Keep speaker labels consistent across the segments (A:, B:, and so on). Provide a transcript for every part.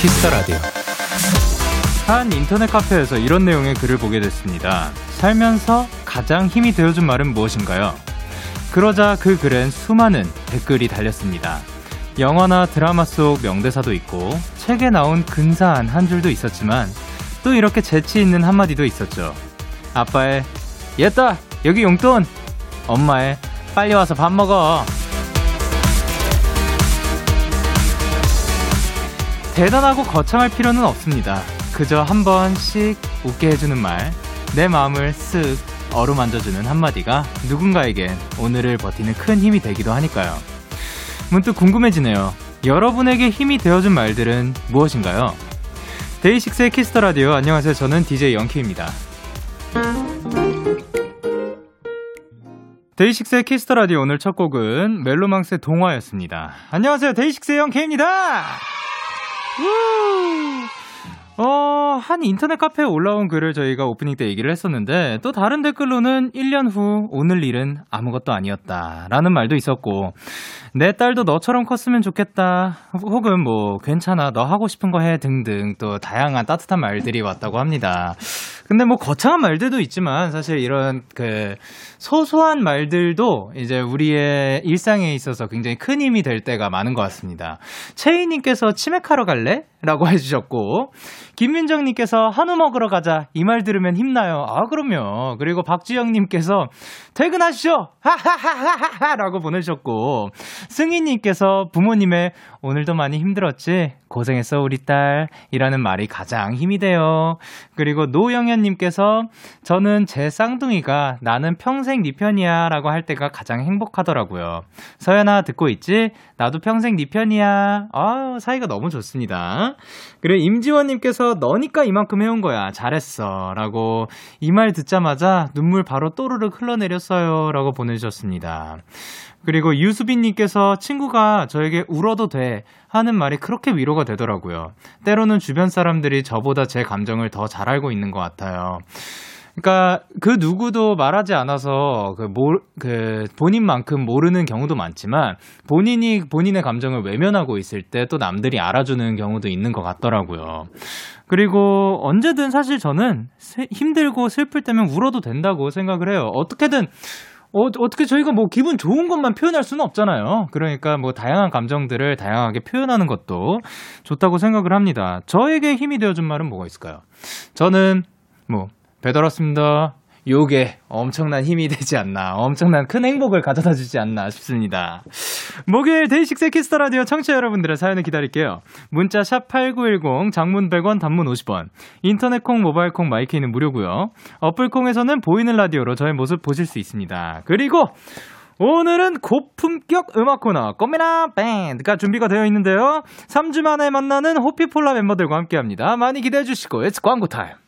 A: Kiss the Radio. 한 인터넷 카페에서 이런 내용의 글을 보게 됐습니다. 살면서 가장 힘이 되어준 말은 무엇인가요? 그러자 그 글엔 수많은 댓글이 달렸습니다. 영화나 드라마 속 명대사도 있고 책에 나온 근사한 한 줄도 있었지만 또 이렇게 재치 있는 한마디도 있었죠. 아빠의 옜다 여기 용돈 엄마의 빨리 와서 밥 먹어 대단하고 거창할 필요는 없습니다. 그저 한 번씩 웃게 해주는 말, 내 마음을 쓱 어루만져주는 한마디가 누군가에겐 오늘을 버티는 큰 힘이 되기도 하니까요. 문득 궁금해지네요. 여러분에게 힘이 되어준 말들은 무엇인가요? 데이식스의 Kiss the Radio 안녕하세요. 저는 DJ 영케이입니다. 데이식스의 Kiss the Radio 오늘 첫 곡은 멜로망스의 동화였습니다. 안녕하세요. 데이식스의 영케이입니다. Woo! 어, 한 인터넷 카페에 올라온 글을 저희가 오프닝 때 얘기를 했었는데, 또 다른 댓글로는 1년 후 오늘 일은 아무것도 아니었다. 라는 말도 있었고, 내 딸도 너처럼 컸으면 좋겠다. 혹은 뭐, 괜찮아. 너 하고 싶은 거 해. 등등 또 다양한 따뜻한 말들이 왔다고 합니다. 근데 뭐 거창한 말들도 있지만 사실 이런 그 소소한 말들도 이제 우리의 일상에 있어서 굉장히 큰 힘이 될 때가 많은 것 같습니다. 채희님께서 치맥하러 갈래? 라고 해주셨고, 김민정님께서 한우 먹으러 가자. 이 말 들으면 힘나요. 아, 그럼요. 그리고 박주영님께서 퇴근하시죠! 하하하하하! 라고 보내셨고, 승희님께서 부모님의 오늘도 많이 힘들었지? 고생했어, 우리 딸. 이라는 말이 가장 힘이 돼요. 그리고 노영현님께서 저는 제 쌍둥이가 나는 평생 네 편이야. 라고 할 때가 가장 행복하더라고요. 서연아, 듣고 있지? 나도 평생 네 편이야. 아, 사이가 너무 좋습니다. 그리고 임지원님께서 너니까 이만큼 해온 거야. 잘했어. 라고 이 말 듣자마자 눈물 바로 또르륵 흘러내렸어요. 라고 보내주셨습니다. 그리고 유수빈님께서 친구가 저에게 울어도 돼 하는 말이 그렇게 위로가 되더라고요. 때로는 주변 사람들이 저보다 제 감정을 더 잘 알고 있는 것 같아요. 그러니까 그 누구도 말하지 않아서 그, 모, 그 본인만큼 모르는 경우도 많지만 본인이 본인의 감정을 외면하고 있을 때 또 남들이 알아주는 경우도 있는 것 같더라고요. 그리고 언제든 사실 저는 힘들고 슬플 때면 울어도 된다고 생각을 해요. 어떻게든 어, 어떻게 저희가 뭐 기분 좋은 것만 표현할 수는 없잖아요. 그러니까 뭐 다양한 감정들을 다양하게 표현하는 것도 좋다고 생각을 합니다. 저에게 힘이 되어준 말은 뭐가 있을까요? 저는 뭐 배달 왔습니다. 요게 엄청난 힘이 되지 않나, 엄청난 큰 행복을 가져다 주지 않나 싶습니다. 목요일 데이식스 Kiss the Radio 청취자 여러분들의 사연을 기다릴게요. 문자 샵 8910, 장문 100원, 단문 50원, 인터넷 콩, 모바일 콩, my K는 무료고요. 어플 콩에서는 보이는 라디오로 저의 모습 보실 수 있습니다. 그리고 오늘은 고품격 음악 코너 꼬미나 밴드가 준비가 되어 있는데요. 3주 만에 만나는 호피폴라 멤버들과 함께합니다. 많이 기대해 주시고 it's 광고 타임.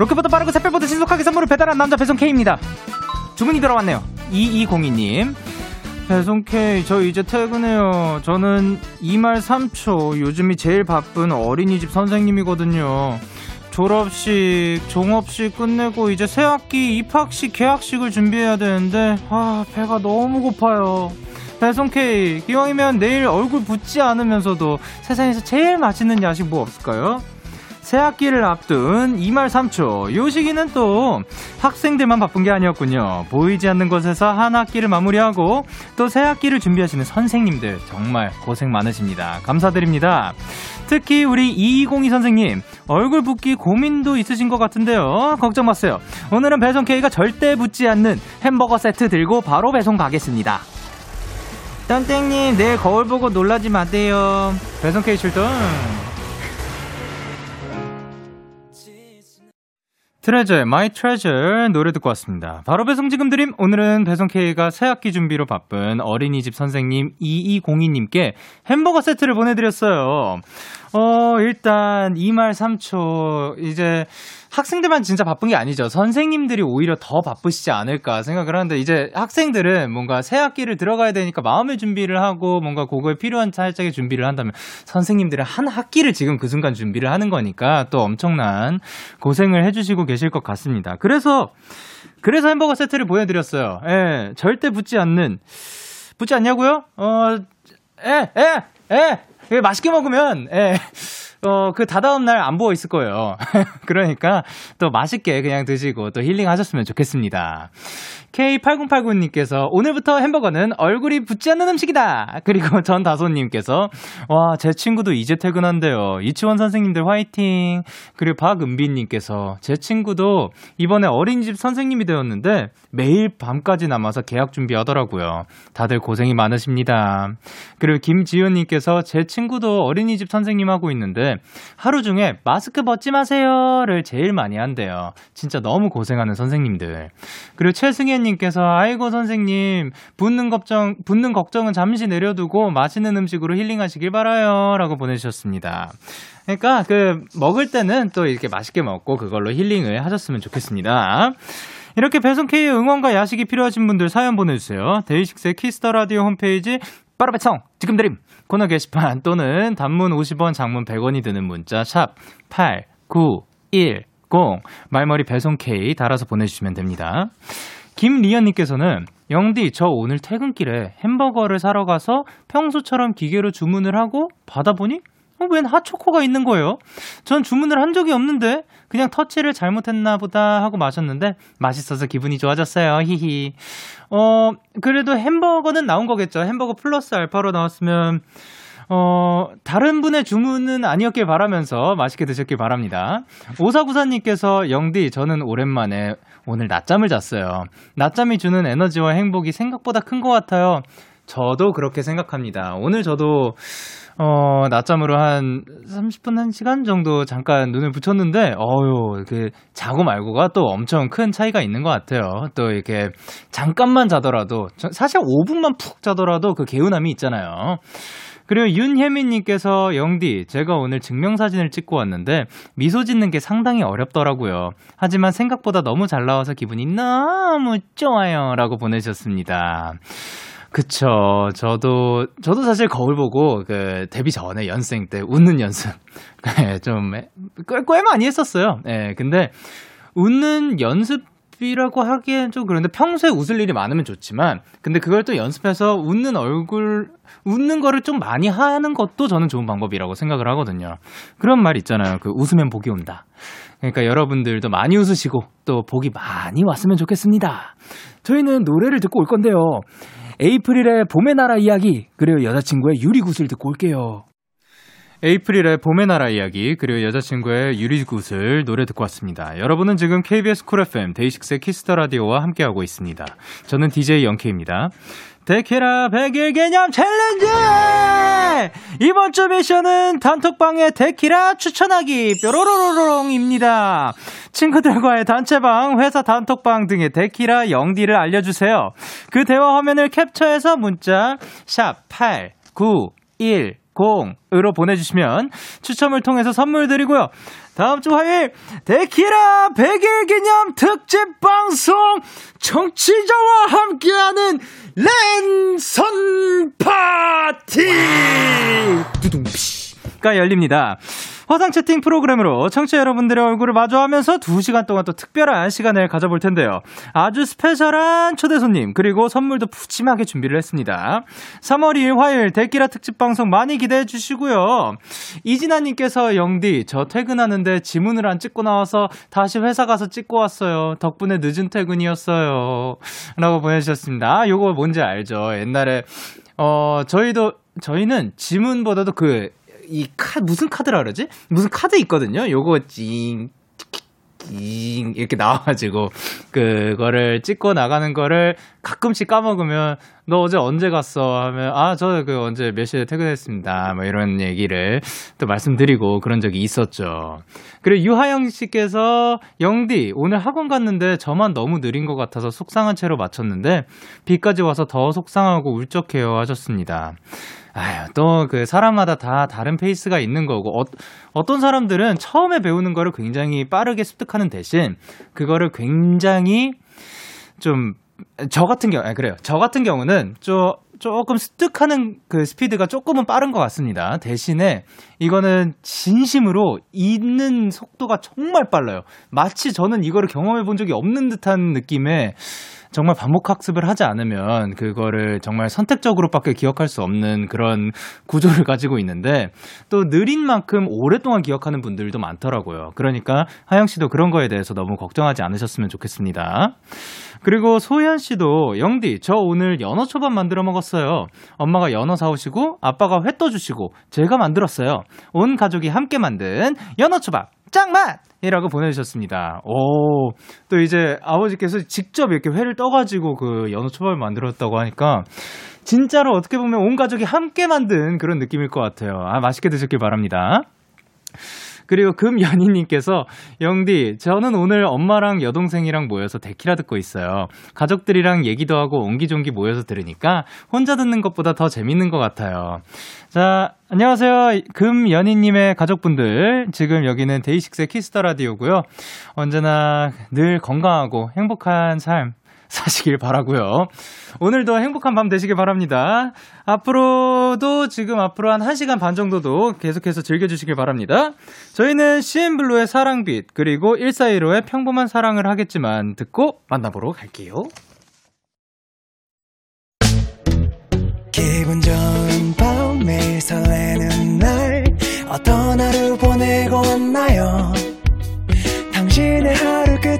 A: 로켓보다 빠르고 새별보다 신속하게 선물을 배달한 남자 배송 K입니다. 주문이 들어왔네요. 2202님. 배송 K, 저 이제 퇴근해요. 저는 2말 3초. 요즘이 제일 바쁜 어린이집 선생님이거든요. 졸업식, 종업식 끝내고 이제 새학기 입학식, 개학식을 준비해야 되는데, 아, 배가 너무 고파요. 배송 K, 기왕이면 내일 얼굴 붓지 않으면서도 세상에서 제일 맛있는 야식 뭐 없을까요? 새학기를 앞둔 2말 3초. 요 시기는 또 학생들만 바쁜 게 아니었군요. 보이지 않는 곳에서 한 학기를 마무리하고 또 새학기를 준비하시는 선생님들 정말 고생 많으십니다. 감사드립니다. 특히 우리 2202 선생님 얼굴 붓기 고민도 있으신 것 같은데요. 걱정 마세요. 오늘은 배송 K가 절대 붙지 않는 햄버거 세트 들고 바로 배송 가겠습니다. 땡땡님 내일 거울 보고 놀라지 마세요. 배송 K 출동. 트레저의 My Treasure 노래 듣고 왔습니다. 바로 배송 지금 드림. 오늘은 배송 K가 새 학기 준비로 바쁜 어린이집 선생님 2202님께 햄버거 세트를 보내드렸어요. 어, 일단 2말 3초. 이제 학생들만 진짜 바쁜 게 아니죠. 선생님들이 오히려 더 바쁘시지 않을까 생각을 하는데 이제 학생들은 뭔가 새 학기를 들어가야 되니까 마음의 준비를 하고 뭔가 그거에 필요한 살짝의 준비를 한다면 선생님들은 한 학기를 지금 그 순간 준비를 하는 거니까 또 엄청난 고생을 해주시고 계실 것 같습니다. 그래서 그래서 햄버거 세트를 보내드렸어요. 예, 절대 붙지 않는 붙지 않냐고요? 어, 예, 예, 예. 맛있게 먹으면 예. 어, 그 다다음 날 안 부어 있을 거예요. 그러니까 또 맛있게 그냥 드시고 또 힐링 하셨으면 좋겠습니다. K8089님께서 오늘부터 햄버거는 얼굴이 붙지 않는 음식이다. 그리고 전다솜님께서 와, 제 친구도 이제 퇴근한대요. 이치원 선생님들 화이팅. 그리고 박은비님께서 제 친구도 이번에 어린이집 선생님이 되었는데 매일 밤까지 남아서 계약 준비하더라고요. 다들 고생이 많으십니다. 그리고 김지훈님께서 제 친구도 어린이집 선생님 하고 있는데 하루 중에 마스크 벗지 마세요를 제일 많이 한대요. 진짜 너무 고생하는 선생님들. 그리고 최승현 님께서 아이고 선생님 붓는 걱정 붓는 걱정은 잠시 내려두고 맛있는 음식으로 힐링하시길 바라요라고 보내주셨습니다. 그러니까 그 먹을 때는 또 이렇게 맛있게 먹고 그걸로 힐링을 하셨으면 좋겠습니다. 이렇게 배송 K의 응원과 야식이 필요하신 분들 사연 보내주세요. 데이식스의 Kiss the Radio 홈페이지 빠른 배송 지금 드림 코너 게시판 또는 단문 50원 장문 100원이 드는 문자 샵 8910 말머리 배송 K 달아서 보내주시면 됩니다. 김리연님께서는 영디, 저 오늘 퇴근길에 햄버거를 사러 가서 평소처럼 기계로 주문을 하고 받아보니 어, 웬 핫초코가 있는 거예요? 전 주문을 한 적이 없는데 그냥 터치를 잘못했나 보다 하고 마셨는데 맛있어서 기분이 좋아졌어요. 히히. 어, 그래도 햄버거는 나온 거겠죠. 햄버거 플러스 알파로 나왔으면 어, 다른 분의 주문은 아니었길 바라면서 맛있게 드셨길 바랍니다. 오사구사님께서 영디, 저는 오랜만에 오늘 낮잠을 잤어요. 낮잠이 주는 에너지와 행복이 생각보다 큰 것 같아요. 저도 그렇게 생각합니다. 오늘 저도 어, 낮잠으로 한 30분, 1시간 정도 잠깐 눈을 붙였는데, 어유 그, 자고 말고가 또 엄청 큰 차이가 있는 것 같아요. 또 이렇게, 잠깐만 자더라도, 사실 5분만 푹 자더라도 그 개운함이 있잖아요. 그리고 윤혜민님께서 영디, 제가 오늘 증명사진을 찍고 왔는데 미소 짓는 게 상당히 어렵더라고요. 하지만 생각보다 너무 잘 나와서 기분이 너무 좋아요. 라고 보내셨습니다. 그쵸. 저도, 저도 사실 거울 보고, 그, 데뷔 전에 연생 때 웃는 연습. 네, 좀, 꽤, 꽤 많이 했었어요. 예, 네, 근데, 웃는 연습 연습이라고 하기엔 좀 그런데 평소에 웃을 일이 많으면 좋지만 근데 그걸 또 연습해서 웃는 얼굴 웃는 거를 좀 많이 하는 것도 저는 좋은 방법이라고 생각을 하거든요. 그런 말 있잖아요. 그 웃으면 복이 온다. 그러니까 여러분들도 많이 웃으시고 또 복이 많이 왔으면 좋겠습니다. 저희는 노래를 듣고 올 건데요. 에이프릴의 봄의 나라 이야기 그리고 여자친구의 유리구슬 듣고 올게요. 에이프릴의 봄의 나라 이야기 그리고 여자친구의 유리구슬 노래 듣고 왔습니다. 여러분은 지금 KBS Cool FM 데이식스의 Kiss the Radio와 함께하고 있습니다. 저는 DJ 영케입니다. 데키라 100일 기념 챌린지! 이번 주 미션은 단톡방의 데키라 추천하기 뾰로로로롱입니다. 친구들과의 단체방, 회사 단톡방 등의 데키라 영디를 알려주세요. 그 대화 화면을 캡처해서 문자 샵 8 9 1 0으로 보내주시면 추첨을 통해서 선물 드리고요. 다음 주 화요일 데키라 100일 기념 특집 방송 정치자와 함께하는 랜선 파티! 두둥피 가 열립니다. 화상 채팅 프로그램으로 청취자 여러분들의 얼굴을 마주하면서 2시간 동안 또 특별한 시간을 가져볼 텐데요. 아주 스페셜한 초대 손님, 그리고 선물도 푸짐하게 준비를 했습니다. 3월 2일 화요일 데끼라 특집 방송 많이 기대해 주시고요. 이진아님께서 영디, 저 퇴근하는데 지문을 안 찍고 나와서 다시 회사 가서 찍고 왔어요. 덕분에 늦은 퇴근이었어요. 라고 보내주셨습니다. 아, 요거 뭔지 알죠? 옛날에, 어, 저희도, 저희는 지문보다도 그 이 카, 무슨 카드라 그러지? 무슨 카드 있거든요? 요거 찡, 찡, 이렇게 나와가지고, 그거를 찍고 나가는 거를 가끔씩 까먹으면 너 어제 언제 갔어? 하면, 아, 저 그 언제 몇 시에 퇴근했습니다. 뭐 이런 얘기를 또 말씀드리고 그런 적이 있었죠. 그리고 유하영 씨께서, 영디, 오늘 학원 갔는데 저만 너무 느린 것 같아서 속상한 채로 마쳤는데, 비까지 와서 더 속상하고 울적해요 하셨습니다. 아유, 또 그 사람마다 다 다른 페이스가 있는 거고, 어, 어떤 사람들은 처음에 배우는 거를 굉장히 빠르게 습득하는 대신, 그거를 굉장히 좀, 저 같은 경우, 아, 그래요. 저 같은 경우는 좀, 조금 습득하는 그 스피드가 조금은 빠른 것 같습니다. 대신에 이거는 진심으로 잊는 속도가 정말 빨라요. 마치 저는 이거를 경험해 본 적이 없는 듯한 느낌의 정말 반복 학습을 하지 않으면 그거를 정말 선택적으로밖에 기억할 수 없는 그런 구조를 가지고 있는데 또 느린 만큼 오랫동안 기억하는 분들도 많더라고요. 그러니까 하영 씨도 그런 거에 대해서 너무 걱정하지 않으셨으면 좋겠습니다. 그리고 소현 씨도 영디 저 오늘 연어 초밥 만들어 먹었어요. 엄마가 연어 사오시고 아빠가 회 떠주시고 제가 만들었어요. 온 가족이 함께 만든 연어 초밥 짱맛! 이라고 보내주셨습니다. 오, 또 이제 아버지께서 직접 이렇게 회를 떠가지고 그 연어 초밥을 만들었다고 하니까 진짜로 어떻게 보면 온 가족이 함께 만든 그런 느낌일 것 같아요. 아, 맛있게 드셨길 바랍니다. 그리고 금연희님께서 영디 저는 오늘 엄마랑 여동생이랑 모여서 데키라 듣고 있어요. 가족들이랑 얘기도 하고 옹기종기 모여서 들으니까 혼자 듣는 것보다 더 재밌는 것 같아요. 자 안녕하세요 금연희님의 가족분들 지금 여기는 데이식스의 Kiss the Radio고요. 언제나 늘 건강하고 행복한 삶 사시길 바라고요. 오늘도 행복한 밤 되시길 바랍니다. 앞으로도 지금 앞으로 한 1시간 반 정도도 계속해서 즐겨주시길 바랍니다. 저희는 CN블루의 사랑빛 그리고 1415의 평범한 사랑을 하겠지만 듣고 만나보러 갈게요.
B: 기분 좋은 밤 매일 설레는 날 어떤 하루 보내고 왔나요 당신의 하루 끝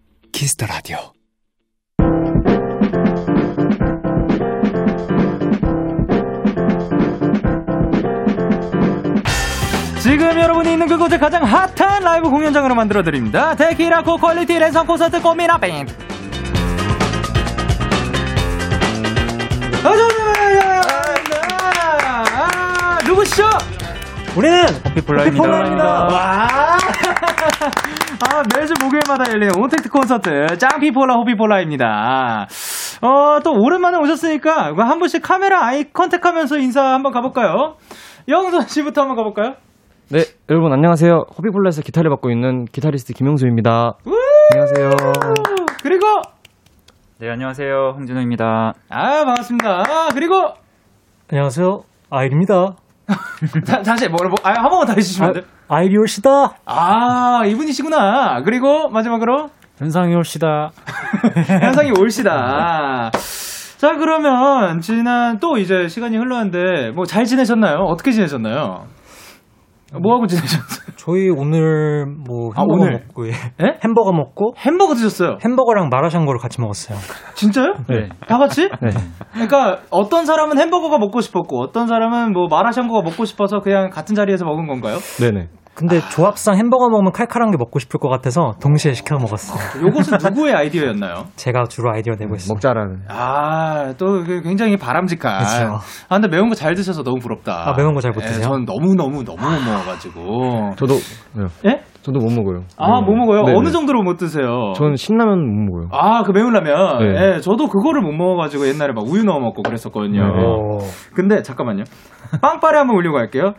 C: Kiss the Radio.
A: 지금 여러분이 있는 그곳을 가장 핫한 라이브 공연장으로 만들어 드립니다. 데키라 고퀄리티 랜선 콘서트 꽃미남 밴드. 어서오세요! 아, 누구시죠?
D: 우리는
A: 호피폴라입니다. 와! 아, 매주 목요일마다 열리는 온택트 콘서트, 짱피폴라 호피폴라입니다. 어, 또 오랜만에 오셨으니까, 한 분씩 카메라 아이 컨택 하면서 인사 한번 가볼까요? 영선 씨부터 한번 가볼까요?
D: 네 여러분 안녕하세요 호비폴라에서 기타를 맡고 있는 기타리스트 김영수입니다 안녕하세요
A: 그리고,
E: 네, 안녕하세요. 홍진호입니다.
A: 아, 반갑습니다. 아, 그리고,
F: 안녕하세요. 아일입니다.
A: 다, 다시, 뭐, 뭐, 아, 한 번만 더 해주시면 안 돼요?
F: 아일이 올시다.
A: 아, 이분이시구나. 그리고, 마지막으로,
F: 현상이 올시다.
A: 현상이 올시다. 자, 그러면, 지난, 또 이제 시간이 흘렀는데, 뭐, 잘 지내셨나요? 어떻게 지내셨나요? 뭐하고 지내셨어요?
F: 저희 오늘 뭐
A: 아,
F: 햄버거
A: 오늘?
F: 먹고 예.
A: 예?
F: 햄버거 먹고
A: 햄버거 드셨어요?
F: 햄버거랑 마라샹궈를 같이 먹었어요.
A: 진짜요?
E: 네.
A: 다 같이?
F: 네.
A: 그러니까 어떤 사람은 햄버거가 먹고 싶었고 어떤 사람은 뭐 마라샹궈가 먹고 싶어서 그냥 같은 자리에서 먹은 건가요?
D: 네네
F: 근데 조합상 햄버거 먹으면 칼칼한 게 먹고 싶을 것 같아서 동시에 시켜 먹었어요.
A: 요것은 누구의 아이디어였나요?
F: 제가 주로 아이디어 내고 있어요.
D: 먹자라는
A: 아, 또그 굉장히 바람직한.
F: 그쵸.
A: 아, 근데 매운 거 잘 드셔서 너무 부럽다.
F: 아, 매운 거 잘못
A: 예,
F: 드세요?
A: 전 너무너무 너무 못 먹어가지고.
D: 저도 네.
A: 예?
D: 저도 못 먹어요
A: 아, 못 먹어요?
D: 네네.
A: 어느 정도로 못 드세요?
D: 저는 신라면 못 먹어요
A: 아, 그 매운 라면.
D: 네.
A: 예, 저도 그거를 못 먹어가지고 옛날에 막 우유 넣어 먹고 그랬었거든요.
D: 네.
F: 오.
A: 근데 잠깐만요. 빵빠레 한번 올리고 갈게요.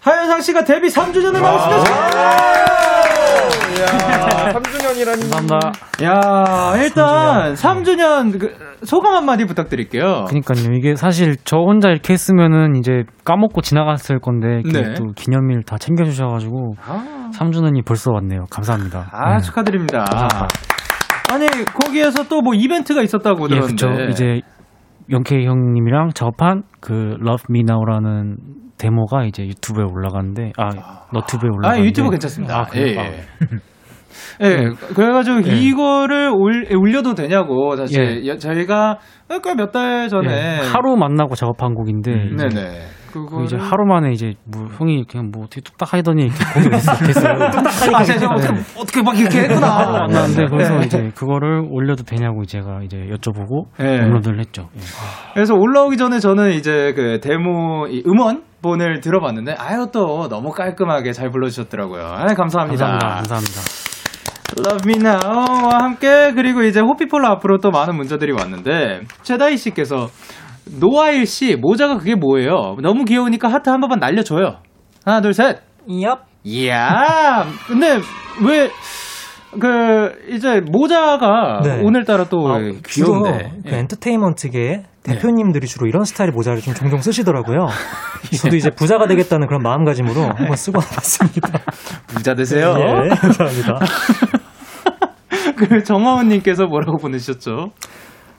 A: 하현상 씨가 데뷔 3주년을 맞았습니다.
D: 3주년이라니
F: 감사합니다.
A: 야, 일단 3주년 그, 소감 한마디 부탁드릴게요.
G: 그니까요. 이게 사실 저 혼자 이렇게 했으면은 이제 까먹고 지나갔을 건데
A: 네.
G: 또 기념일 다 챙겨주셔가지고
A: 아,
G: 3주년이 벌써 왔네요. 감사합니다.
A: 아,
G: 네.
A: 축하드립니다. 아니, 거기에서 또 뭐 이벤트가 있었다고
G: 예,
A: 들었는데.
G: 그쵸. 이제 영케이 형님이랑 작업한 그 Love Me Now라는 데모가 이제 유튜브에 올라가는데 아 너튜브에
A: 아,
G: 올라가는데
A: 유튜브 괜찮습니다.
G: 아, 그래요?
A: 예, 예. 예, 그래가지고
G: 예.
A: 이거를 올, 올려도 되냐고 사실
G: 예.
A: 여- 저희가 꽤몇달 전에
G: 예, 하루 만나고 작업한 곡인데
A: 음, 네네
G: 그
A: 그거
G: 이제 하루 만에 이제 뭐 형이 그냥 뭐 어떻게 뚝딱 하더니 이렇게 됐- 됐어요.
A: 아 제가 어떻게 어떻게 막 이렇게 했구나
G: 만났는데 거기서
A: 네.
G: 이제 그거를 올려도 되냐고 제가 이제 여쭤보고
A: 예.
G: 업로드를 했죠. 예.
A: 그래서 올라오기 전에 저는 이제 그 데모 이 음원 본을 들어봤는데 아유 또 너무 깔끔하게 잘 불러주셨더라고요. 아 감사합니다.
G: 감사합니다. 감사합니다.
A: Love Me Now와 함께 그리고 이제 호피폴로 앞으로 또 많은 문자들이 왔는데 최다희 씨께서 노아일 씨 모자가 그게 뭐예요? 너무 귀여우니까 하트 한 번만 날려줘요. 하나 둘 셋.
F: 얍.
A: 이야. 근데 왜 그 이제 모자가
F: 네.
A: 오늘따라 또
F: 아,
A: 귀여운데.
F: 그 엔터테인먼트계 대표님들이 주로 이런 스타일의 모자를 좀 종종 쓰시더라고요. 저도 이제 부자가 되겠다는 그런 마음가짐으로 한번 쓰고 와봤습니다.
A: 부자 되세요.
F: 예, 감사합니다.
A: 그 정하원님께서 뭐라고 보내셨죠?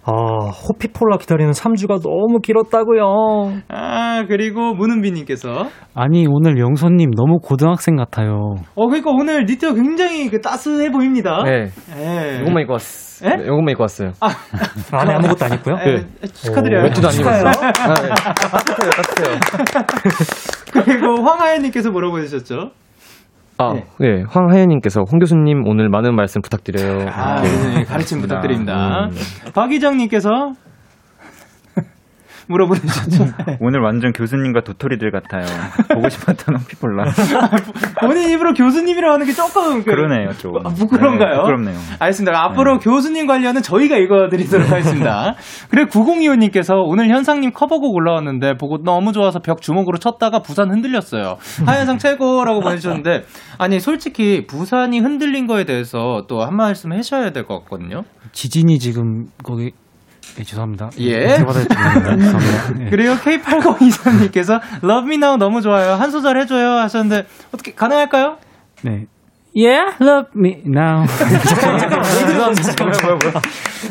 F: 아, 호피폴라 기다리는 3주가 너무 길었다고요.
A: 아 그리고 문은비 님께서
G: 아니 오늘 영소님 너무 고등학생 같아요.
A: 어 그러니까 오늘 니트가 굉장히 그 따스해 보입니다.
D: 네.
A: 예.
D: 요것만 입고 왔어.
A: 예?
D: 네, 요것만 입고 왔어요.
F: 안에 아무것도 안 있고요.
A: 예, 축하드려요.
D: 외투도 안. 입었어요. 아, 네. 따뜻해요, 따뜻해요.
A: 그리고 황하연님께서 뭐라고 해주셨죠?
D: 아,
A: 네.
D: 네. 황하연님께서 홍 교수님 오늘 많은 말씀 부탁드려요.
A: 아,
D: 네.
A: 네, 가르침 부탁드립니다.
D: 음.
A: 박희정님께서 물어보내주셨죠?
E: 오늘 완전 교수님과 도토리들 같아요. 보고 싶었던 호피폴라.
A: 본인 입으로 교수님이라고 하는 게 조금 그-
E: 그러네요, 좀.
A: 아, 부끄러운가요?
E: 네, 부끄럽네요.
A: 알겠습니다. 앞으로 교수님 관련은 저희가 읽어드리도록 하겠습니다. 그리고 9025님께서 오늘 현상님 커버곡 올라왔는데 보고 너무 좋아서 벽 주먹으로 쳤다가 부산 흔들렸어요. 하현상 최고라고 보내주셨는데 아니 솔직히 부산이 흔들린 거에 대해서 또 한 말씀 하셔야 될 것 같거든요.
G: 지진이 지금 거기 예, 죄송합니다.
A: 예.
G: 죄송합니다. 예.
A: 그리고 K8024님께서 Love Me Now 너무 좋아요. 한 소절 해줘요 하셨는데 어떻게 가능할까요?
G: 네. Yeah, love me now.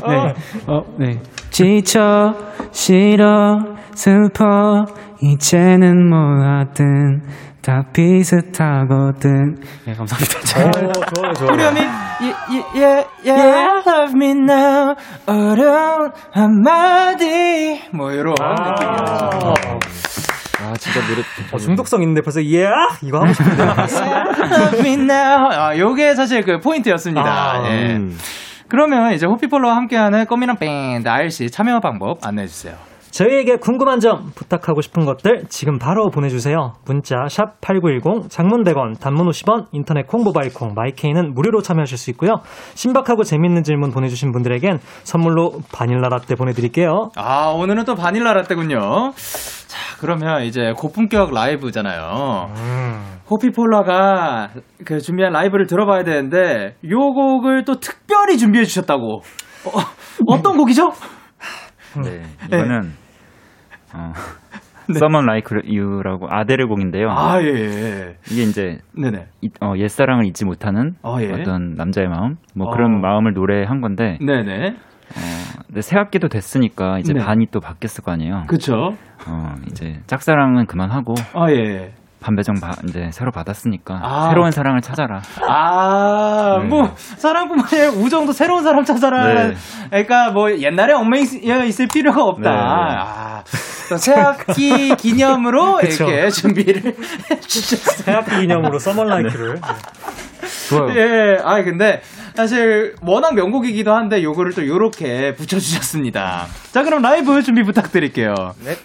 G: 네. 어, 네. 지쳐, 싫어, 슬퍼, 이제는 뭐 하든 다 비슷하거든. 네, 감사합니다.
D: 좋아요, 좋아요.
A: 후렴이 yeah, yeah, yeah, love me now 어려운 한마디 뭐 이런 느낌이었죠.
D: 아, 진짜 노래.
F: 어, 중독성 있는데 벌써 예 이거 하고 싶은데.
A: love me now 아 요게 사실 그 포인트였습니다.
F: 아,
A: 예.
D: 음.
A: 그러면 이제 호피폴로와 함께하는 꼬미랑 밴드 RC 참여 방법 안내해 주세요.
F: 저희에게 궁금한 점, 부탁하고 싶은 것들 지금 바로 보내주세요. 문자 샵 #8910 장문 100원, 단문 50원, 인터넷 콩, 모바일 콩, 마이케이는 무료로 참여하실 수 있고요. 신박하고 재밌는 질문 보내주신 분들에겐 선물로 바닐라 라떼 보내드릴게요.
A: 아 오늘은 또 바닐라 라떼군요. 자 그러면 이제 고품격 라이브잖아요. 호피폴라가 그 준비한 라이브를 들어봐야 되는데 요 곡을 또 특별히 준비해 주셨다고. 어, 어떤 곡이죠?
E: 네, 이거는 어, Someone Like You라고 아델의 곡인데요.
A: 아 예. 예.
E: 이게 이제
A: 네네.
E: 이- 어, 옛사랑을 잊지 못하는
A: 아, 예.
E: 어떤 남자의 마음, 뭐
A: 어.
E: 그런 마음을 노래한 건데,
A: 네네.
E: 어, 근데 새 학기도 됐으니까 이제
A: 네.
E: 반이 또 바뀌었을 거 아니에요.
A: 그쵸.
E: 어, 이제 짝사랑은 그만하고
A: 아 예.
E: 반배정 바, 이제 새로 받았으니까
A: 아.
E: 새로운 사랑을 찾아라.
A: 아,
E: 네.
A: 뭐, 사랑뿐만 아니라 우정도 새로운 사람 찾아라.
E: 네.
A: 그러니까 뭐, 옛날에 엉망이 있을 필요가 없다.
E: 네.
A: 아, 또 새학기 기념으로. 이렇게 준비를 해주셨어요.
F: 새학기 기념으로 서멀라이크를.
D: 좋아요.
A: 예, 아 근데 사실 워낙 명곡이기도 한데 요거를 또 요렇게 붙여주셨습니다. 자, 그럼 라이브 준비 부탁드릴게요. 네.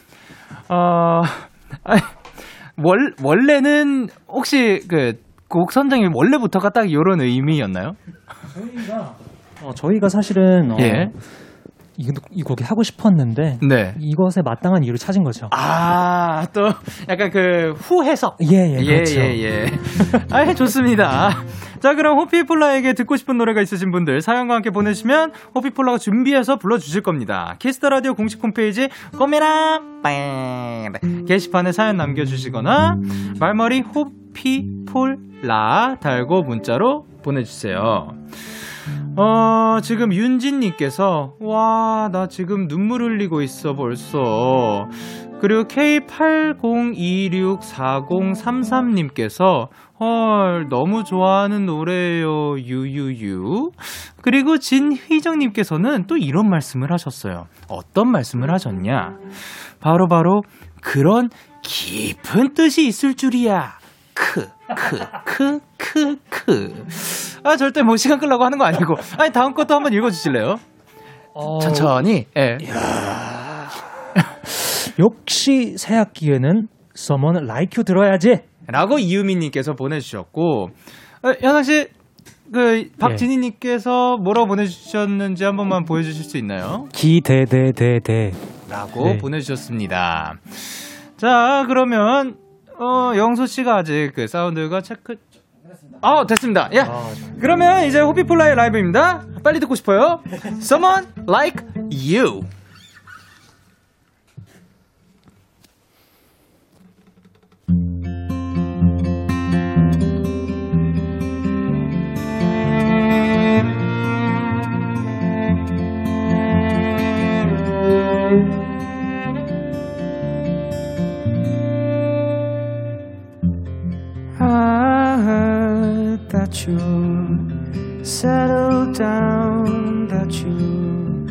A: 어, 아니, 월, 원래는 혹시 그, 곡 선정이 원래부터가 딱 요런 의미였나요?
H: 어, 저희가 사실은 어,
A: 예.
H: 이, 이 곡이 하고 싶었는데
A: 네.
H: 이것에 마땅한 이유를 찾은 거죠.
A: 아, 또 약간 그 후해석.
H: 예, 예,
A: 예,
H: 그렇죠.
A: 예, 예. 아, 좋습니다. 자, 그럼 호피폴라에게 듣고 싶은 노래가 있으신 분들 사연과 함께 보내주시면 호피폴라가 준비해서 불러주실 겁니다. Kiss the Radio 공식 홈페이지 꼬메라 뺑 게시판에 사연 남겨주시거나 말머리 호피폴라 달고 문자로
B: 보내주세요. 어, 지금 윤진님께서, 와, 나 지금 눈물 흘리고 있어, 벌써. 그리고 K80264033님께서, 헐, 너무 좋아하는 노래예요, 유유유. 그리고 진휘정님께서는 또 이런 말씀을 하셨어요. 어떤 말씀을 하셨냐? 바로바로, 그런 깊은 뜻이 있을 줄이야. 크, 크, 크, 크, 크. 아, 절대 뭐 시간 끌라고 하는 거 아니고. 아니, 다음 것도 한번 읽어주실래요?
F: 어,
B: 천천히, 예.
F: 역시 새 학기에는 Someone Like You 들어야지.
B: 라고 이유미님께서 보내주셨고, 어, 현아씨, 그, 박진희님께서 뭐라고 보내주셨는지 한 번만 보여주실 수 있나요?
G: 기대대대대.
B: 라고
G: 네.
B: 보내주셨습니다. 자, 그러면, 어, 영수 씨가 아직 그 사운드가 체크, 아, 됐습니다. 예. 그러면 이제 호피폴라의 라이브입니다. 빨리 듣고 싶어요. Someone like you. That you settled down, that you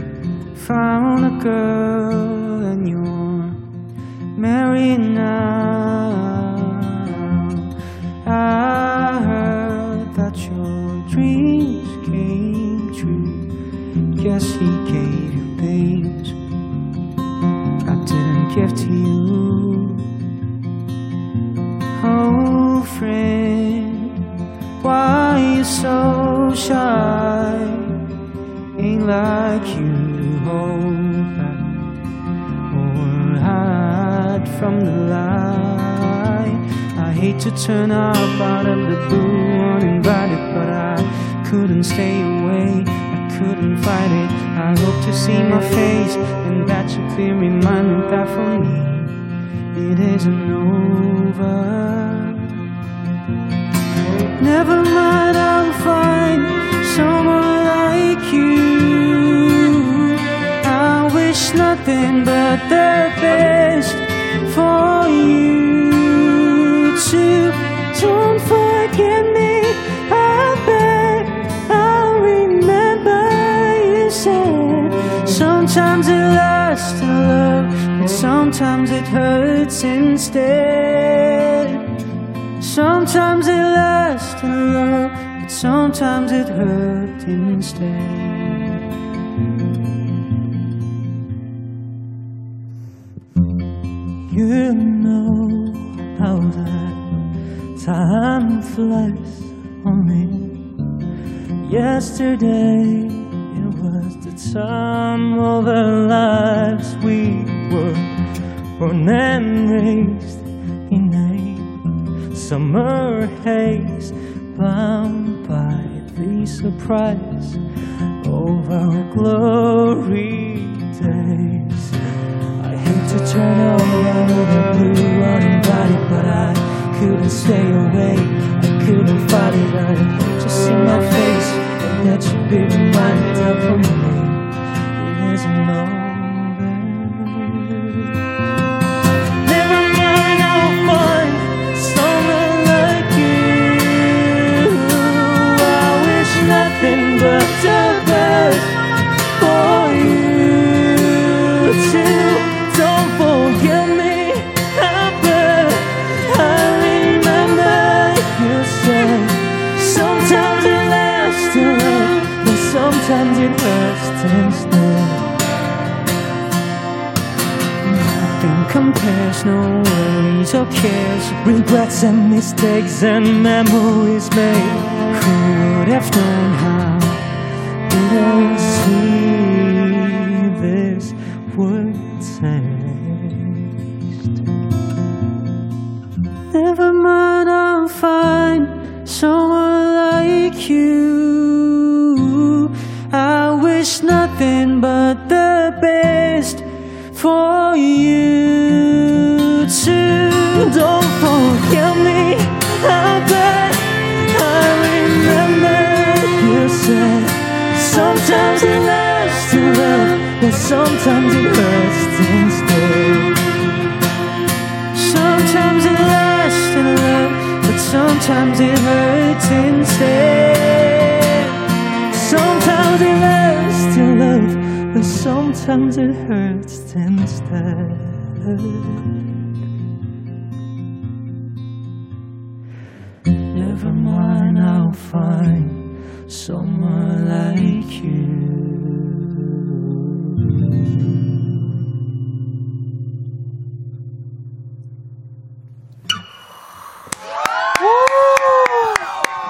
B: found a girl and you're married now. I heard that your dreams came true. Guess he gave you things I didn't give to you. So shy? Ain't like you hold back or hide from the light. I hate to turn up out of the blue uninvited, but I couldn't stay away. I couldn't fight it. I hope to see my face, and that's a clear reminder that for me it isn't over. Never mind, I'll find someone like you. I wish nothing but the best for you too. Don't forget me, I bet I'll remember you said. Sometimes it lasts to love, but sometimes it hurts instead. Sometimes it lasts in love, sometimes it hurts instead. You know how that time flies on me. Yesterday it was the time of our lives we were born and raised in a summer haze, bound by the surprise of our glory days. I hate to turn around with a blue uninvited, but I couldn't stay away. I couldn't fight it. I hope to see my face and let you be reminded for me it isn't over. Compares, no worries or cares, regrets and mistakes and memories made. Who would have known how sometimes it hurts instead. Sometimes it lasts in love, but sometimes it hurts instead. Sometimes it lasts in love, but sometimes it hurts instead. Never mind, I'll find someone like you.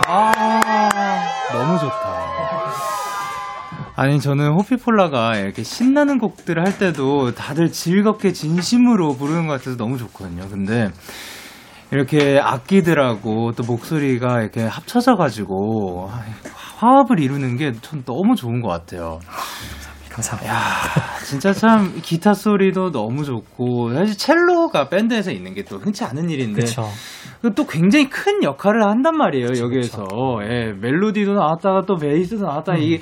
A: 아. 아니, 저는 호피폴라가 이렇게 신나는 곡들을 할 때도 다들 즐겁게 진심으로 부르는 것 같아서 너무 좋거든요. 근데 이렇게 악기들하고 또 목소리가 이렇게 합쳐져 가지고 화합을 이루는 게 전 너무 좋은 것 같아요.
F: 감사합니다.
A: 야, 진짜 참 기타 소리도 너무 좋고 사실 첼로가 밴드에서 있는 게 또 흔치 않은 일인데
F: 그렇죠.
A: 그또 굉장히 큰 역할을 한단 말이에요 여기에서 예, 멜로디도 나왔다가 또 베이스도 나왔다가 이게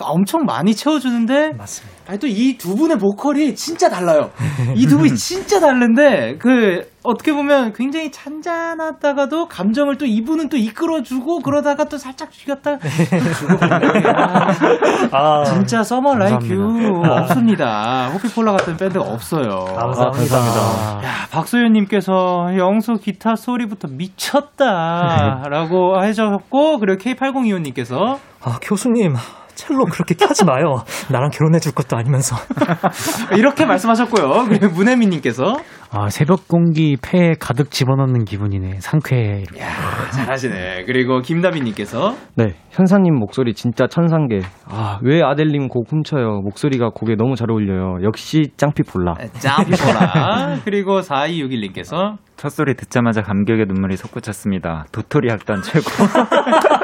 A: 엄청 많이 채워주는데
F: 맞습니다.
A: 아니 또 이 두 분의 보컬이 진짜 달라요. 이 두 분이 진짜 다른데 그 어떻게 보면 굉장히 잔잔하다가도 감정을 또 이분은 또 이끌어주고 그러다가 또 살짝 죽였다 주고
F: 아,
A: 진짜
G: Someone Like You.
A: 없습니다. 호피폴라 같은 밴드가 없어요.
F: 감사합니다.
A: 야, 박소연님께서 영소 기타 소리부터 미쳤다라고 하셨고 그리고 K8025님께서
F: 아, 교수님. 첼로 그렇게 켜지 마요. 나랑 결혼해 줄 것도 아니면서.
A: 이렇게 말씀하셨고요. 그리고 문혜민님께서
G: 아, 새벽 공기 폐에 가득 집어넣는 기분이네. 상쾌해. 이렇게.
A: 잘하시네. 그리고 김다빈님께서
D: 네, 현사님 목소리 진짜 천상계. 아, 왜 아델님 곡 훔쳐요? 목소리가 곡에 너무 잘 어울려요. 역시 짱피 볼라.
A: 짬피보라 그리고 4261님께서
E: 첫 소리 듣자마자 감격의 눈물이 솟구쳤습니다. 도토리 학단 최고.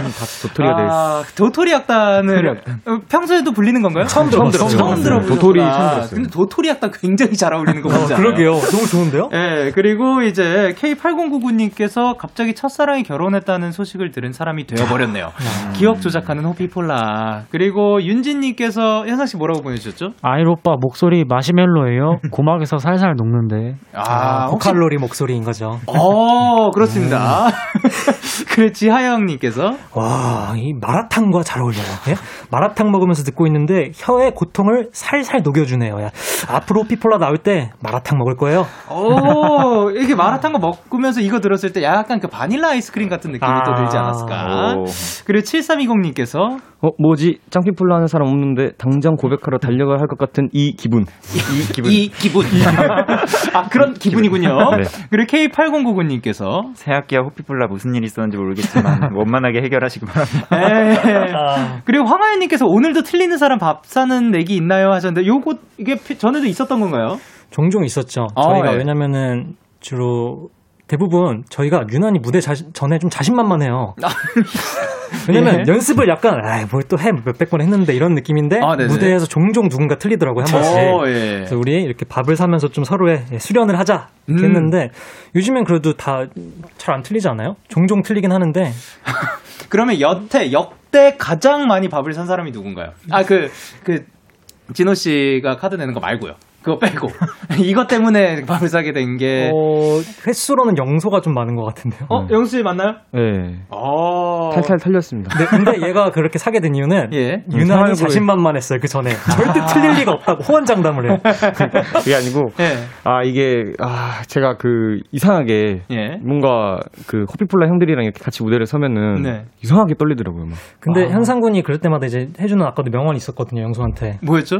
D: 다 도토리가 될
A: 아, 도토리 악단을 어, 평소에도 불리는 건가요? 처음
D: 들어봤어요.
A: 처음
D: 처음
A: 들어보셨구나.
D: 도토리 처음 들었어요.
A: 근데 도토리 악단 굉장히 잘 어울리는 거 뭔지 알아요?
F: 그러게요. 너무 좋은데요?
A: 예, 그리고 이제 K8099님께서 갑자기 첫사랑이 결혼했다는 소식을 들은 사람이 되어버렸네요. 기억 조작하는 호피폴라. 그리고 윤진님께서 현상 씨 뭐라고 보내주셨죠?
G: 아일 오빠 목소리 마시멜로예요. 고막에서 살살 녹는데.
A: 아, 혹시
F: 고칼로리 목소리인 거죠.
A: 어, 그렇습니다. 그리고 지하영님께서
F: 와, 이 마라탕과 잘 어울려요. 예? 마라탕 먹으면서 듣고 있는데 혀의 고통을 살살 녹여주네요. 야, 앞으로 피폴라 나올 때 마라탕 먹을 거예요.
A: 오, 이게 마라탕 거 먹으면서 이거 들었을 때 약간 그 바닐라 아이스크림 같은 느낌이 또
F: 아.
A: 들지 않았을까.
E: 오.
A: 그리고 7320님께서
D: 어, 뭐지? 짱피 볼라 하는 사람 없는데 당장 고백하러 달려가야 할 것 같은 이 기분.
A: 이 기분. 이 기분. 아, 그런 기분이군요.
E: 네.
A: 그리고 K8099님께서
E: 새 학기야 호피폴라 무슨 일 있었는지 모르겠지만 원만하게 해결하시기 바랍니다.
A: 에
F: 아,
A: 그리고 황하연님께서 오늘도 틀리는 사람 밥 사는 내기 있나요 하셨는데 요거 이게 피- 전에도 있었던 건가요?
F: 종종 있었죠.
A: 아,
F: 저희가
A: 예.
F: 왜냐면은 주로 대부분 저희가 유난히 무대 자신, 전에 좀 자신만만해요. 왜냐면
A: 예.
F: 연습을 약간 아이 뭘또 해 몇백 번 했는데 이런 느낌인데
A: 아.
F: 무대에서 종종 누군가 틀리더라고요 한 번씩.
A: 어, 예.
F: 그래서 우리 이렇게 밥을 사면서 좀 서로의 예, 수련을 하자
A: 음.
F: 했는데 요즘엔 그래도 다 잘 안 틀리지 않아요? 종종 틀리긴 하는데
A: 그러면 여태 역대 가장 많이 밥을 산 사람이 누군가요? 아그그 진호 씨가 카드 내는 거 말고요. 그거 빼고 이것 때문에 밥을 사게 된 게.
F: 어, 횟수로는 영소가 좀 많은 것 같은데요.
A: 어, 영수 씨 맞나요?
D: 네.
A: 어.
D: 탈탈 털렸습니다.
F: 네, 근데 얘가 그렇게 사게 된 이유는
A: 예.
F: 유난히 자신만만했어요 그 전에 절대 틀릴 리가 없다고 호언장담을 해요.
D: 그게 아니고,
A: 예.
D: 아, 이게, 아, 제가 그, 이상하게,
A: 예.
D: 뭔가, 그, 호피폴라 형들이랑 이렇게 같이 무대를 서면은,
A: 네.
D: 이상하게 떨리더라고요, 막.
F: 근데
A: 아.
F: 현상군이 그럴 때마다 이제 해주는 아까도 명언이 있었거든요 영소한테.
A: 뭐였죠?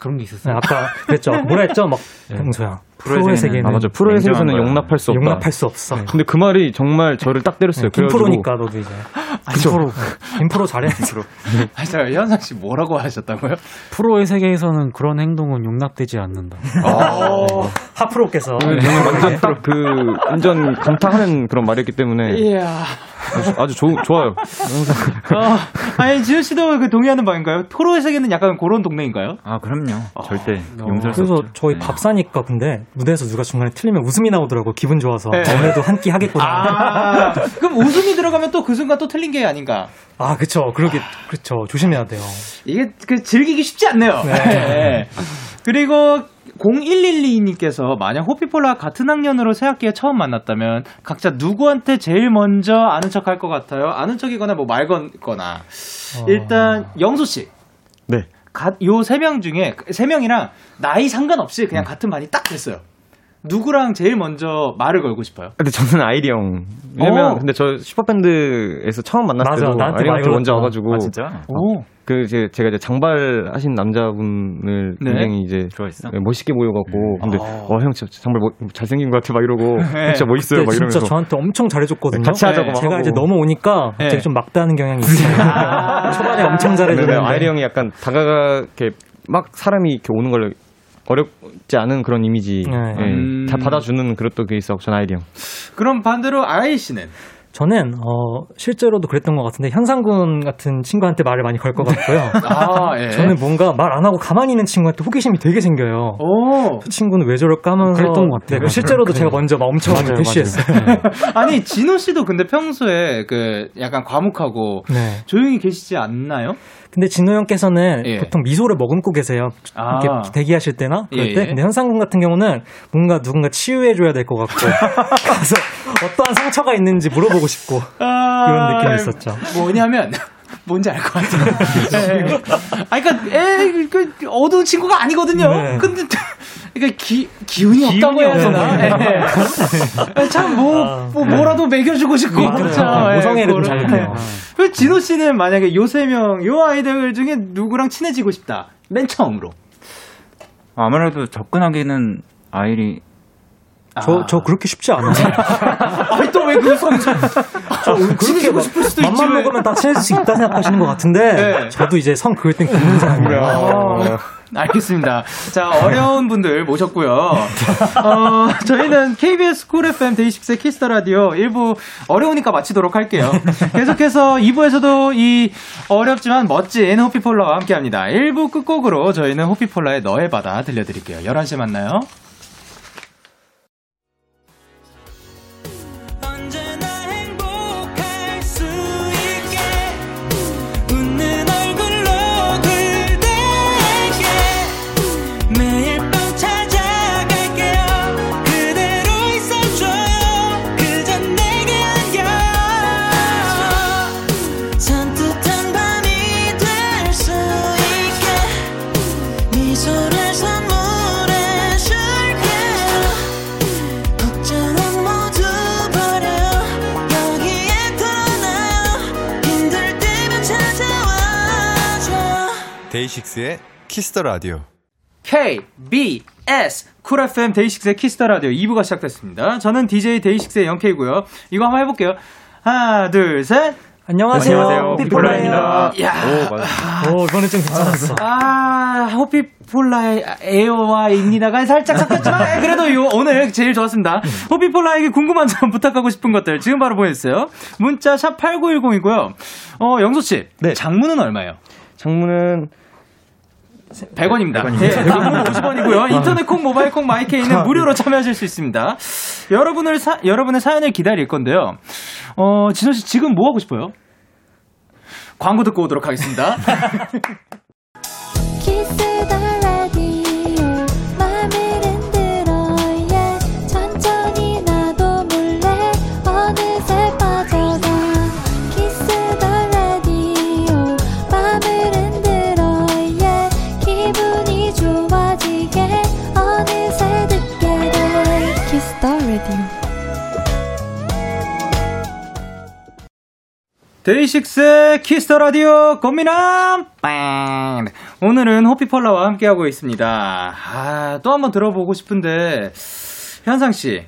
G: 그런 게
F: 네,
G: 있었어요.
F: 아까 그랬죠. 뭐라 했죠? 막 영소야. 프로의
E: 프로의
F: 세계는
D: 아, 맞아. 프로의 세계에서는
E: 거야.
D: 용납할 수 없다.
F: 용납할 수 없어.
D: 근데 그 말이 정말 저를 딱 때렸어요. 그래가지고
F: 김프로니까 너도 이제.
G: 프로.
F: 김프로 잘해.
A: 아, 잠깐 현상 씨 뭐라고 하셨다고요?
G: 프로의 세계에서는 그런 행동은 용납되지 않는다.
A: 어.
F: 하프로께서.
D: 저는 완전 딱 그 완전 강타하는 그런 말이었기 때문에
A: 이야.
D: 아주, 아주 좋, 좋아요.
A: 어, 아니 지현 씨도 그 동의하는 바인가요? 토로의 세계는 약간 그런 동네인가요?
E: 아 그럼요. 절대
A: 어.
E: 용서할 수
F: 그래서
E: 없죠.
F: 저희
E: 네.
F: 밥 사니까 근데 무대에서 누가 중간에 틀리면 웃음이 나오더라고 기분 좋아서
A: 네.
F: 오늘도 한 끼 하겠구나.
A: 아, 그럼 웃음이 들어가면 또 그 순간 또 틀린 게 아닌가?
F: 아, 그쵸. 그러게, 그쵸. 조심해야 돼요.
A: 이게 그 즐기기 쉽지 않네요. 네. 그리고 0112님께서 만약 호피폴라 같은 학년으로 새 학기에 처음 만났다면 각자 누구한테 제일 먼저 아는 척 할 것 같아요? 아는 척이거나 뭐말 건거나. 일단 영소 씨.
D: 네.
A: 요세 명 중에 세 명이랑 나이 상관없이 그냥 같은 반이 딱 됐어요. 누구랑 제일 먼저 말을 걸고 싶어요?
D: 근데 저는 아이리 형. 왜냐면
A: 어.
D: 근데 저 슈퍼밴드에서 처음 만났을
F: 맞아,
D: 때도 아이리
F: 많이
D: 먼저. 와가지고
E: 아 진짜?
A: 오.
D: 그 이제 제가 이제 장발하신 남자분을
A: 네.
D: 굉장히 이제
E: 좋아했어?
D: 네, 멋있게 보여갖고 근데
A: 아.
D: 와형 진짜 장발 멋- 잘생긴 것 같아 막 이러고
A: 네.
D: 진짜 멋있어요
F: 그때
D: 막
F: 진짜
D: 이러면서
F: 저한테 엄청 잘해줬거든요.
D: 같이 하자고
A: 네.
D: 막
F: 제가
D: 하고.
F: 이제 넘어오니까
A: 네.
F: 갑자기 좀 막다하는 경향이 있어요.
A: 아.
F: 초반에 엄청 잘해줬는데.
D: 아이리 형이 약간 다가가 이렇게 막 사람이 이렇게 오는 걸 어렵지 않은 그런 이미지
F: 네.
D: 예,
A: 음.
D: 잘 받아주는 그런 게 있어 전 아이리 형
A: 그럼 반대로 아이 씨는
F: 저는, 어, 실제로도 그랬던 것 같은데, 현상군 같은 친구한테 말을 많이 걸 것 같고요.
A: 아, 예.
F: 저는 뭔가 말 안 하고 가만히 있는 친구한테 호기심이 되게 생겨요.
A: 오.
F: 그 친구는 왜 저럴까 하면서.
G: 그랬던 것 같아요.
F: 네, 실제로도 제가 먼저 막 엄청
G: 맞아요,
F: 대시했어요.
A: 아니, 진호 씨도 근데 평소에 그 약간 과묵하고
F: 네.
A: 조용히 계시지 않나요?
F: 근데 진호 형께서는
A: 예.
F: 보통 미소를 머금고 계세요.
A: 아.
F: 이렇게 대기하실 때나 그럴
A: 예,
F: 때.
A: 예.
F: 근데 현상군 같은 경우는 뭔가 누군가 치유해줘야 될 것 같고 가서 어떠한 상처가 있는지 물어보고 싶고
A: 아,
F: 이런 느낌이 있었죠.
A: 뭐냐면 뭔지 알 것 같아요. 예. 아, 그러니까 에, 그 어두운 친구가 아니거든요.
F: 네.
A: 근데 그러니까 기 기운이 없다고 해야 되나? 예. 참뭐 뭐, 뭐라도 먹여주고 싶고
F: 아,
A: 그렇죠.
F: 네.
A: 예,
F: 모성애를 좀
A: 그거를.
F: 잘못해요.
A: 그 진호 씨는 만약에 요 세 명, 요 아이들 중에 누구랑 친해지고 싶다. 맨 처음으로.
E: 아무래도 접근하기는 아이리
F: 저, 저 그렇게 쉽지 않아요.
A: 아니 또 왜그 성적?
F: 저 그렇게 막
A: 싶을 수도 있지.
F: 맘만
A: 왜.
F: 먹으면 다 친해질 수 있다 생각하시는 것 같은데
A: 네.
F: 저도 이제 성 그을 땐 그런 사람이에요.
A: 아, 알겠습니다. 자, 어려운 분들 모셨고요. 어, 저희는 KBS 쿨 FM 데이식스의 키스터 라디오 1부 어려우니까 마치도록 할게요. 계속해서 2부에서도 이 어렵지만 멋진 호피폴라와 함께 합니다. 1부 끝곡으로 저희는 호피폴라의 너의 바다 들려드릴게요. 11시에 만나요.
C: 데이식스의 Kiss the Radio.
A: KBS Cool FM 데이식스의 Kiss the Radio 2부가 시작됐습니다. 저는 DJ 데이식스의 영케이고요. 이거 한번 해볼게요. 하나, 둘, 셋.
F: 안녕하세요.
E: 안녕하세요.
A: 호피폴라입니다. 야.
D: 오 맞아
F: 오, 이번엔 좀 괜찮았어.
A: 아, 호피폴라의 에어와 입니다가 살짝 섞였지만, 예, 그래도 요, 오늘 제일 좋았습니다. 호피폴라에게 궁금한 점 부탁하고 싶은 것들 지금 바로 보내주세요. 문자 샵 8910이고요. 어, 영소씨.
D: 네.
A: 장문은 얼마예요?
D: 장문은
A: 100원입니다. 네, 장문 50원이고요. 인터넷 콩, 모바일 콩, 마이케이는 무료로 참여하실 수 있습니다. 여러분을 사, 여러분의 사연을 기다릴 건데요. 어, 진호 씨 지금 뭐 하고 싶어요? 광고 듣고 오도록 하겠습니다. 데이식스의 Kiss the Radio 꽃미남 밴드 오늘은 호피폴라와 함께하고 있습니다. 아, 또 한번 들어보고 싶은데 현상 씨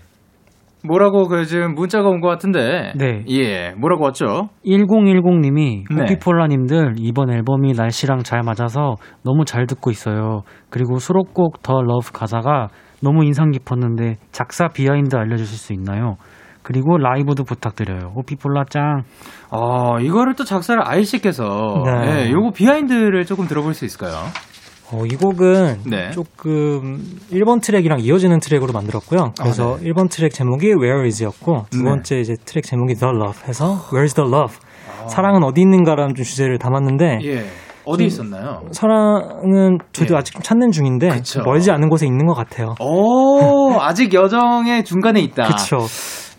A: 뭐라고 그 지금 문자가 온 것 같은데
G: 네.
A: 예 뭐라고 왔죠?
G: 1010님이
A: 네.
G: 호피폴라님들 이번 앨범이 날씨랑 잘 맞아서 너무 잘 듣고 있어요. 그리고 수록곡 The Love 가사가 너무 인상 깊었는데 작사 비하인드 알려주실 수 있나요? 그리고 라이브도 부탁드려요. 호피폴라 짱.
A: 어, 이거를 또 작사를 아일 씨께서
F: 네.
A: 예, 요거 비하인드를 조금 들어볼 수 있을까요?
F: 어, 이 곡은
A: 네.
F: 조금 1번 트랙이랑 이어지는 트랙으로 만들었고요. 그래서
A: 아, 네.
F: 1번 트랙 제목이 Where Is였고 두
A: 네.
F: 번째 이제 트랙 제목이 The Love 해서 Where's the Love?
A: 아.
F: 사랑은 어디 있는가라는 좀 주제를 담았는데
A: 예. 어디 있었나요?
F: 사랑은 저도
A: 예.
F: 아직 좀 찾는 중인데
A: 그쵸.
F: 멀지 않은 곳에 있는 것 같아요.
A: 오, 아직 여정의 중간에 있다.
F: 그렇죠.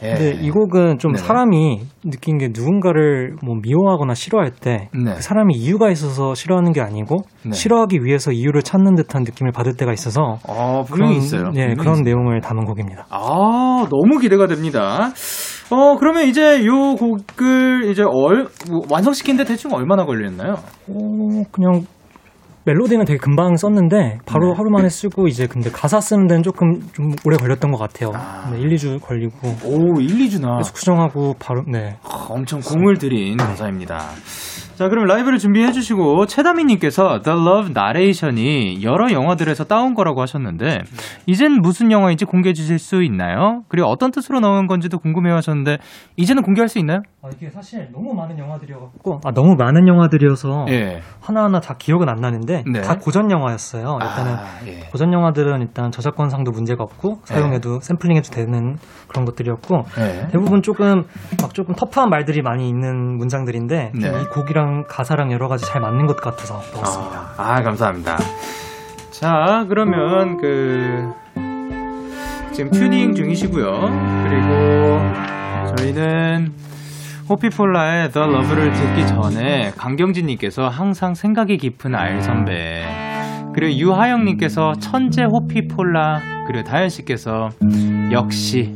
A: 예.
F: 근데 이 곡은 좀
A: 네.
F: 사람이 느낀 게 누군가를 뭐 미워하거나 싫어할 때그
A: 네.
F: 사람이 이유가 있어서 싫어하는 게 아니고
A: 네.
F: 싫어하기 위해서 이유를 찾는 듯한 느낌을 받을 때가 있어서
A: 어, 분명히 있어요.
F: 예, 그런
A: 있어요.
F: 내용을 담은 곡입니다.
A: 아, 너무 기대가 됩니다. 어, 그러면 이제 요 곡을 이제 얼, 뭐 완성시키는데 대충 얼마나 걸렸나요?
F: 어, 그냥 멜로디는 되게 금방 썼는데 바로
A: 네.
F: 하루 만에 쓰고 이제 근데 가사 쓰는 데는 조금 좀 오래 걸렸던 것 같아요.
A: 아.
F: 네, 1, 2주 걸리고
A: 오, 1, 2주나.
F: 계속 수정하고 바로 네.
A: 엄청 공을 들인 가사입니다. 자, 그럼 라이브를 준비해 주시고 최다미 님께서 The Love 나레이션이 여러 영화들에서 따온 거라고 하셨는데 이젠 무슨 영화인지 공개해 주실 수 있나요? 그리고 어떤 뜻으로 나온 건지도 궁금해 하셨는데 이제는 공개할 수 있나요?
F: 아, 이게 사실 너무 많은 영화들이어갖고 아 너무 많은 영화들이어서
A: 예.
F: 하나하나 다 기억은 안 나는데
A: 네.
F: 다 고전 영화였어요. 일단은
A: 아, 예.
F: 고전 영화들은 일단 저작권상도 문제가 없고 사용해도 샘플링해도 되는 그런 것들이었고
A: 예.
F: 대부분 조금 막 조금 터프한 말들이 많이 있는 문장들인데 좀
A: 네.
F: 이 곡이랑 가사랑 여러 가지 잘 맞는 것 같아서 넣었습니다.
A: 아, 아, 감사합니다. 자, 그러면 그 지금 튜닝 중이시고요. 그리고 저희는 호피폴라의 The Love를 듣기 전에 강경진님께서 항상 생각이 깊은 아일 선배 그리고 유하영님께서 천재 호피폴라 그리고 다현씨께서 역시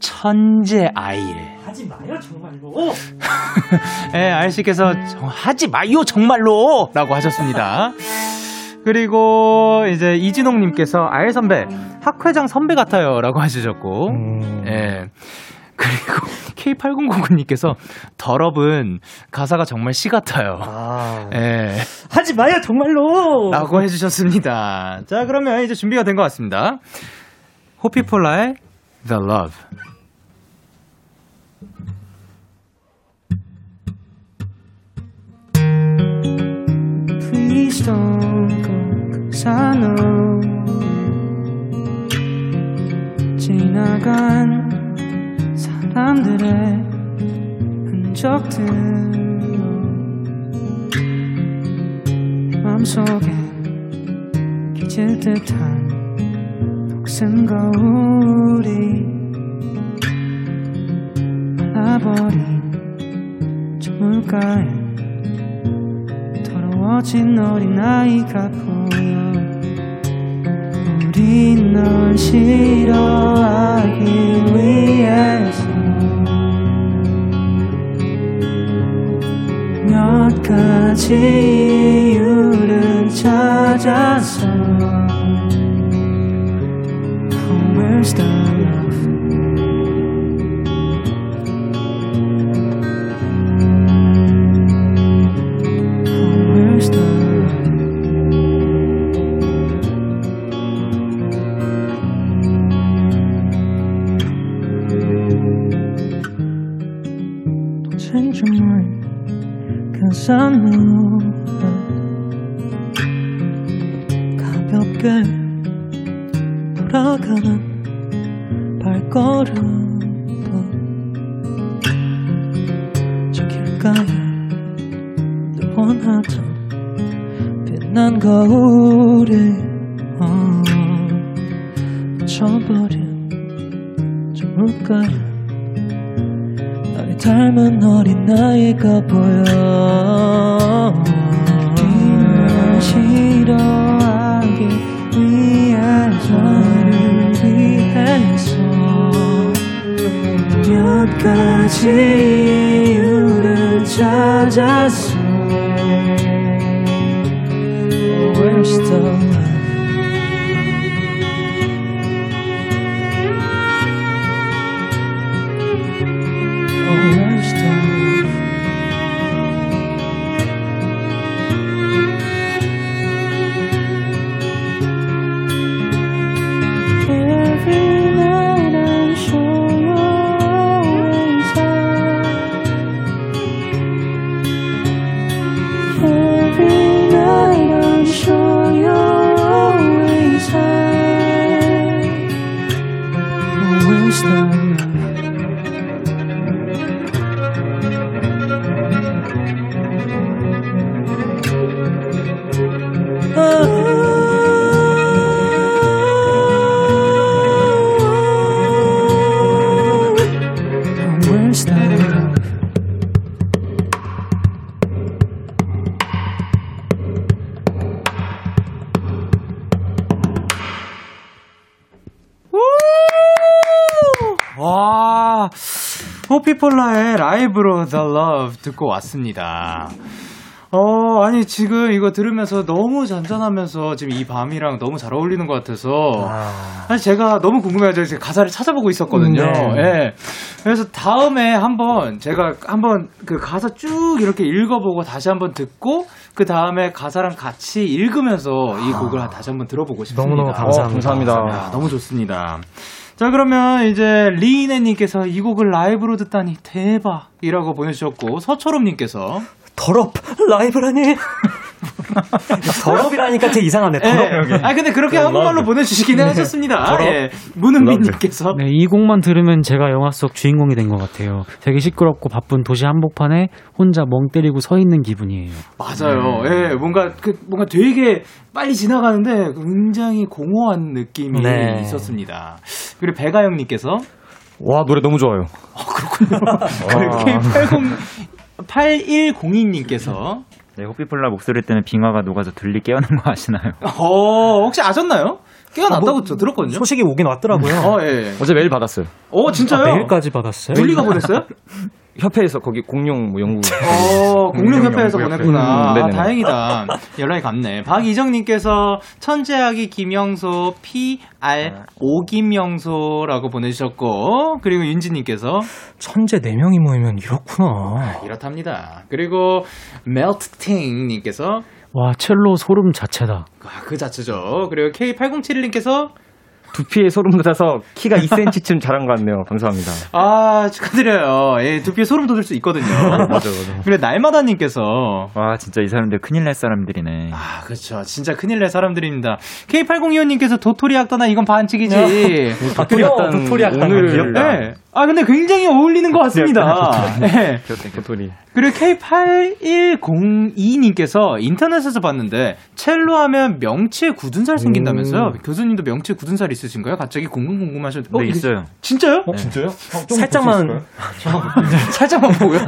A: 천재 아일
F: 하지 마요 정말로.
A: 예, 아이씨께서 정- 하지 마요 정말로! 라고 하셨습니다. 그리고 이제 이진홍님께서 아일 선배 학회장 선배 같아요 라고 하시셨고.
F: 음,
A: 예. 그리고 K8099님께서 더럽은 가사가 정말 시 같아요.
F: 아,
A: 예.
F: 하지 마요 정말로.
A: 라고 해주셨습니다. 자, 그러면 이제 준비가 된 것 같습니다. 호피폴라의 The Love.
B: Please don't go cause I know 지나간 사람들의 흔적들로 맘속에 기질 듯한 녹슨 거울이 말라버린 저 물가에 더러워진 어린아이가 보여. 우린 널 싫어하기 위해 가지 이유를 찾아서 know 가볍게 돌아가는 발걸음도 저 길가에 늘 원하던 빛난 거울에 어, 묻혀버린 저 물가에 날 닮은 어린아이가 보여. 날 싫어하기 위해서 나를 위해서 몇 가지 이유를 찾았어. Where's the
A: 라이브로 The Love 듣고 왔습니다. 어, 아니, 지금 이거 들으면서 너무 잔잔하면서 지금 이 밤이랑 너무 잘 어울리는 것 같아서. 사실 제가 너무 궁금해가지고 제가 가사를 찾아보고 있었거든요.
F: 네.
A: 예. 그래서 다음에 한번 제가 한번 그 가사 쭉 이렇게 읽어보고 다시 한번 듣고 그 다음에 가사랑 같이 읽으면서 이 곡을 다시 한번 들어보고 싶습니다.
F: 너무너무 감사합니다.
D: 어, 감사합니다.
A: 야, 너무 좋습니다. 자, 그러면 이제 리이네님께서 이 곡을 라이브로 듣다니 대박이라고 보내주셨고, 서초롬님께서.
F: 더럽 라이브라니 더럽이라니까 되게 이상하네 더럽
A: 예. 아 근데 그렇게 한국말로 보내주시긴 하셨습니다. 예. 문은민님께서
G: 네, 이 곡만 들으면 제가 영화 속 주인공이 된 것 같아요. 되게 시끄럽고 바쁜 도시 한복판에 혼자 멍 때리고 서 있는 기분이에요.
A: 맞아요. 예, 뭔가 그 뭔가 되게 빨리 지나가는데 굉장히 공허한 느낌이
F: 네.
A: 있었습니다. 그리고 배가영님께서
D: 와 노래 너무 좋아요.
A: K80 8102님께서
E: 네, 호피폴라 목소리 때문에 빙화가 녹아서 둘리 깨어난 거 아시나요?
A: 어 혹시 아셨나요? 깨어났다고 저 들었거든요.
F: 소식이 오긴 왔더라고요
A: 어, 예.
D: 어제 메일 받았어요.
A: 어, 진짜요?
F: 아, 메일까지 받았어요
A: 둘리가 보냈어요?
D: 협회에서 거기 공룡 뭐 연구.
A: 어, 공룡 협회에서 보냈구나.
D: 음,
A: 아. 다행이다. 연락이 갔네. 박이정님께서 천재아기 김영소 PR 오 김영소라고 보내주셨고, 그리고 윤지님께서
F: 천재 4 명이 모이면 이렇구나
A: 이렇답니다. 그리고 멜트팅님께서
G: 와 첼로 소름 자체다.
A: 아, 그 자체죠. 그리고 K8071님께서
D: 두피에 소름 돋아서 키가 2cm쯤 자란 것 같네요. 감사합니다.
A: 아, 축하드려요. 예, 두피에 소름 돋을 수 있거든요.
D: 맞아 맞아.
A: 그리고 날마다님께서
E: 와, 진짜 이 사람들 큰일 날 사람들이네.
A: 아, 그렇죠. 진짜 큰일 날 사람들입니다. K8025님께서 도토리 악떠나 이건 반칙이지.
D: 도토리 약간
F: 도토리 약간
D: 오늘
E: 귀엽다.
A: 네. 아, 근데 굉장히 어울리는 것 같습니다. 네.
D: 도토리.
A: 그리고 K8102님께서 인터넷에서 봤는데, 첼로 하면 명치에 굳은 살 생긴다면서요? 교수님도 명치에 굳은 살 있으신가요? 갑자기 궁금 궁금하셨는데.
E: 네, 있어요.
A: 진짜요?
D: 진짜요?
F: 살짝만
A: 살짝만 보고요.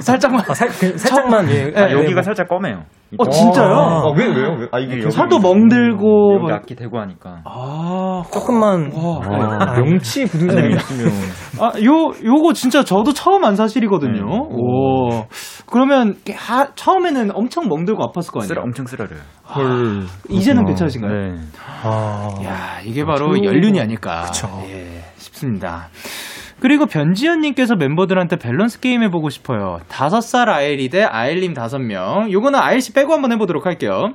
A: 살짝만.
F: 아, 살, 그, 살짝만 예.
A: 네,
E: 아, 여기가
A: 뭐.
E: 살짝 검해요.
A: 어, 진짜요?
F: 아,
D: 왜 왜요? 왜? 아 이게
E: 여기-
A: 살도 멍들고.
E: 여기
A: 뭐-
E: 악기 대고 하니까.
A: 아,
F: 조금만
A: 와.
D: 명치 굳은 살이 있으면
A: 아, 요, 요거 진짜 저도 처음 한 사실이거든요. 오. 그러면, 하- 처음에는 엄청 멍들고 아팠을 거
E: 쓰라,
A: 아니에요?
E: 엄청 쓰라려요.
D: 헐.
A: 이제는 괜찮으신가요?
E: 네.
F: 아,
A: 야 이게 바로 연륜이 아닐까.
F: 그쵸.
A: 예, 싶습니다. 그리고 변지현님께서 멤버들한테 밸런스 게임 해보고 싶어요. 다섯 살 아일이 대 아일님 다섯 명. 요거는 아일 씨 빼고 한번 해보도록 할게요.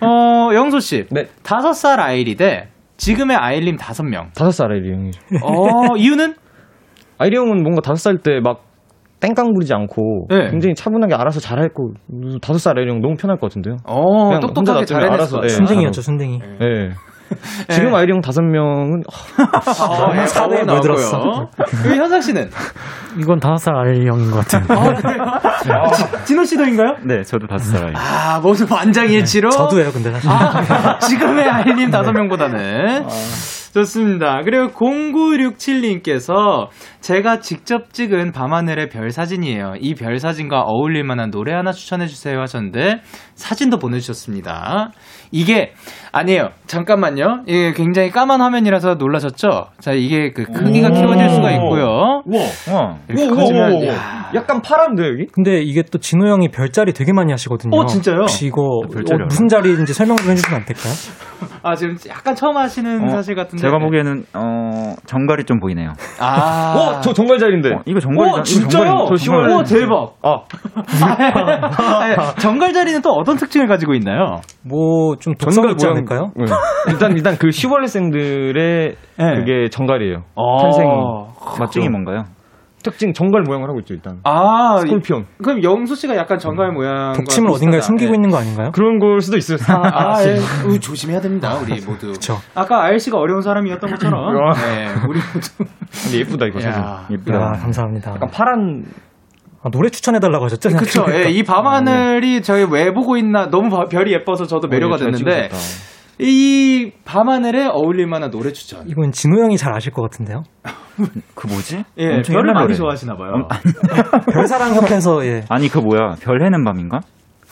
A: 어, 영소 씨.
D: 네.
A: 다섯 살 아일이 대 지금의 아일님 다섯 명.
D: 다섯 살 아일이 형이.
A: 어, 이유는?
D: 아일이 형은 뭔가 다섯 살 때 막 땡깡 부리지 않고
A: 네.
D: 굉장히 차분하게 알아서 잘했고 다섯 살 아이리 형 너무 편할 것 같은데요.
A: 어, 똑똑하게 잘해냈어.
D: 알아서, 예.
F: 순댕이였죠 순댕이
D: 예. 지금 아이리 형 다섯 명은
A: 아, 예,
F: 사회에
A: 나오고요.
F: 물들었어.
A: 그리고 현상 씨는?
G: 이건 다섯 살 아이 형인 것 같아요.
A: 진호 씨도인가요?
E: 네, 저도 다섯 살 아이.
A: 아, 모두 완장일치로.
F: 저도예요 근데 사실
A: 아, 지금의 아이님 다섯 명보다는. 좋습니다. 그리고 0967님께서 제가 직접 찍은 밤하늘의 별 사진이에요. 이 별 사진과 어울릴 만한 노래 하나 추천해 주세요 하셨는데 사진도 보내주셨습니다. 이게 아니에요. 잠깐만요. 이게 굉장히 까만 화면이라서 놀라셨죠? 자, 이게 그 크기가 키워질 수가 있고요.
E: 우와.
A: 이렇게 커지면 야.
D: 약간 파란데 여기?
F: 근데 이게 또 진호 형이 별자리 되게 많이 하시거든요
A: 어, 진짜요?
F: 혹시 이거
E: 별자리
F: 어, 무슨 자리인지 설명 좀 해주시면 안 될까요?
A: 아, 지금 약간 처음 하시는
E: 어,
A: 사실 같은데.
E: 제가 보기에는, 어, 정갈이 좀 보이네요.
A: 아.
D: 어, 저 정말 잘인데.
E: 어, 이거 정갈이다.
A: 오, 진짜요?
D: 저 10월
A: 오, 대박.
D: 아,
A: 아, 정갈 자리는 또 어떤 특징을 가지고 있나요?
F: 뭐 좀 독성 있지 않을까요?
D: 네. 일단 일단 그 시월생들의
A: 네.
D: 그게 정갈이에요.
A: 어.
D: 탄생 맞죠?
E: 특징이 뭔가요?
D: 특징 정갈 모양을 하고 있죠 일단.
A: 아,
D: 스콜피온
A: 이- 그럼 영수 씨가 약간 정갈 모양.
F: 독침을 어딘가에 숨기고 있는 거 아닌가요?
D: 그런 걸 수도 있어요.
A: 아, 예. 우리 조심해야 됩니다, 우리 모두.
F: 그쵸.
A: 아까 아일 씨가 어려운 사람이었던 것처럼. 네, 우리 모두.
D: 근데 예쁘다 이거 사진.
A: 야.
E: 예쁘다.
F: 야, 감사합니다.
D: 약간 파란
F: 아, 노래 추천해달라고 하셨죠?
A: 그쵸. 예, 이 밤하늘이 저희 왜 보고 있나 너무 바- 별이 예뻐서 저도 매료가
D: 잘
A: 됐는데
D: 찍으셨다.
A: 이 밤하늘에 어울릴 만한 노래 추천.
F: 이건 진호 형이 잘 아실 것 같은데요.
E: 그 뭐지?
A: 예,
E: 엄청
A: 별을 많이
E: 노래.
A: 좋아하시나 봐요.
F: 별사랑 협회에서 예.
E: 아니 그 뭐야? 별 해는 밤인가?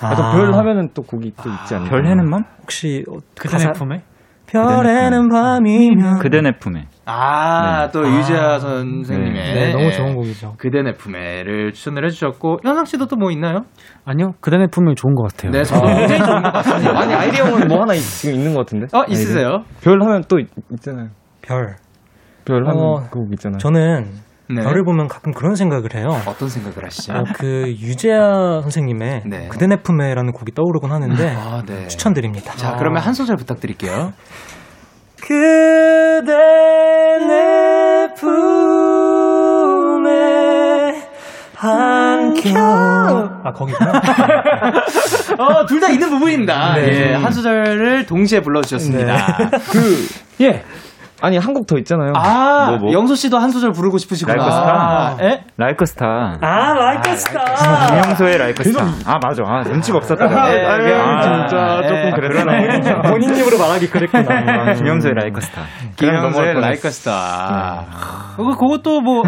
D: 아, 또별 하면은 또 곡이 또 있지 않나요?
E: 별 해는 밤?
F: 혹시 어,
G: 그대
F: 가사-
G: 내 품에?
F: 별에는 밤이면
E: 그대 내 품에.
A: 아,
E: 네.
A: 또 유재하 선생님의
F: 네, 너무 좋은 곡이죠.
A: 그대 내 품에를 추천을 해주셨고 현상 씨도 또 뭐 있나요?
G: 아니요, 그대 내 품에 좋은 것 같아요.
A: 네, 저도 굉장히 좋은 것 같습니다.
D: 아니 아이디 형은 뭐 하나 있- 지금 있는 것 같은데?
A: 어 있으세요?
D: 별 하면 또 있, 있잖아요.
F: 별.
D: 별 하면
F: 어,
D: 그곡 있잖아요.
F: 저는
A: 네.
F: 별을 보면 가끔 그런 생각을 해요.
A: 어떤 생각을 하시죠?
F: 어, 그 유재하 선생님의
A: 네.
F: 그대 내 품에라는 곡이 떠오르곤 하는데
A: 아, 네.
F: 추천드립니다.
A: 자, 그러면 한 소절 부탁드릴게요.
F: 그대 내 품에 안겨 아 거기구나
A: 어, 둘 다 있는 부분입니다.
F: 네.
A: 예, 한 소절을 동시에 불러주셨습니다.
D: 그 예. 아니 한 곡 더 있잖아요.
A: 아,
E: 뭐, 뭐?
A: 영소 씨도 한 소절 부르고 싶으시구나.
E: Like a Star.
A: 아, 예?
E: Like a Star.
F: 아 Like a Star
E: 김영소의 Like a Star. 아 맞아. 아 눈치가 없었다.
A: 아,
E: 네,
A: 아,
E: 아,
A: 진짜
E: 아,
A: 조금
E: 그랬나?
F: 본인 입으로 말하기 그랬구나
E: 김영소의 Like a Star. 그냥
A: 김영소의
E: 넘어갈
A: 라이크 스타. 어, 그것도 뭐,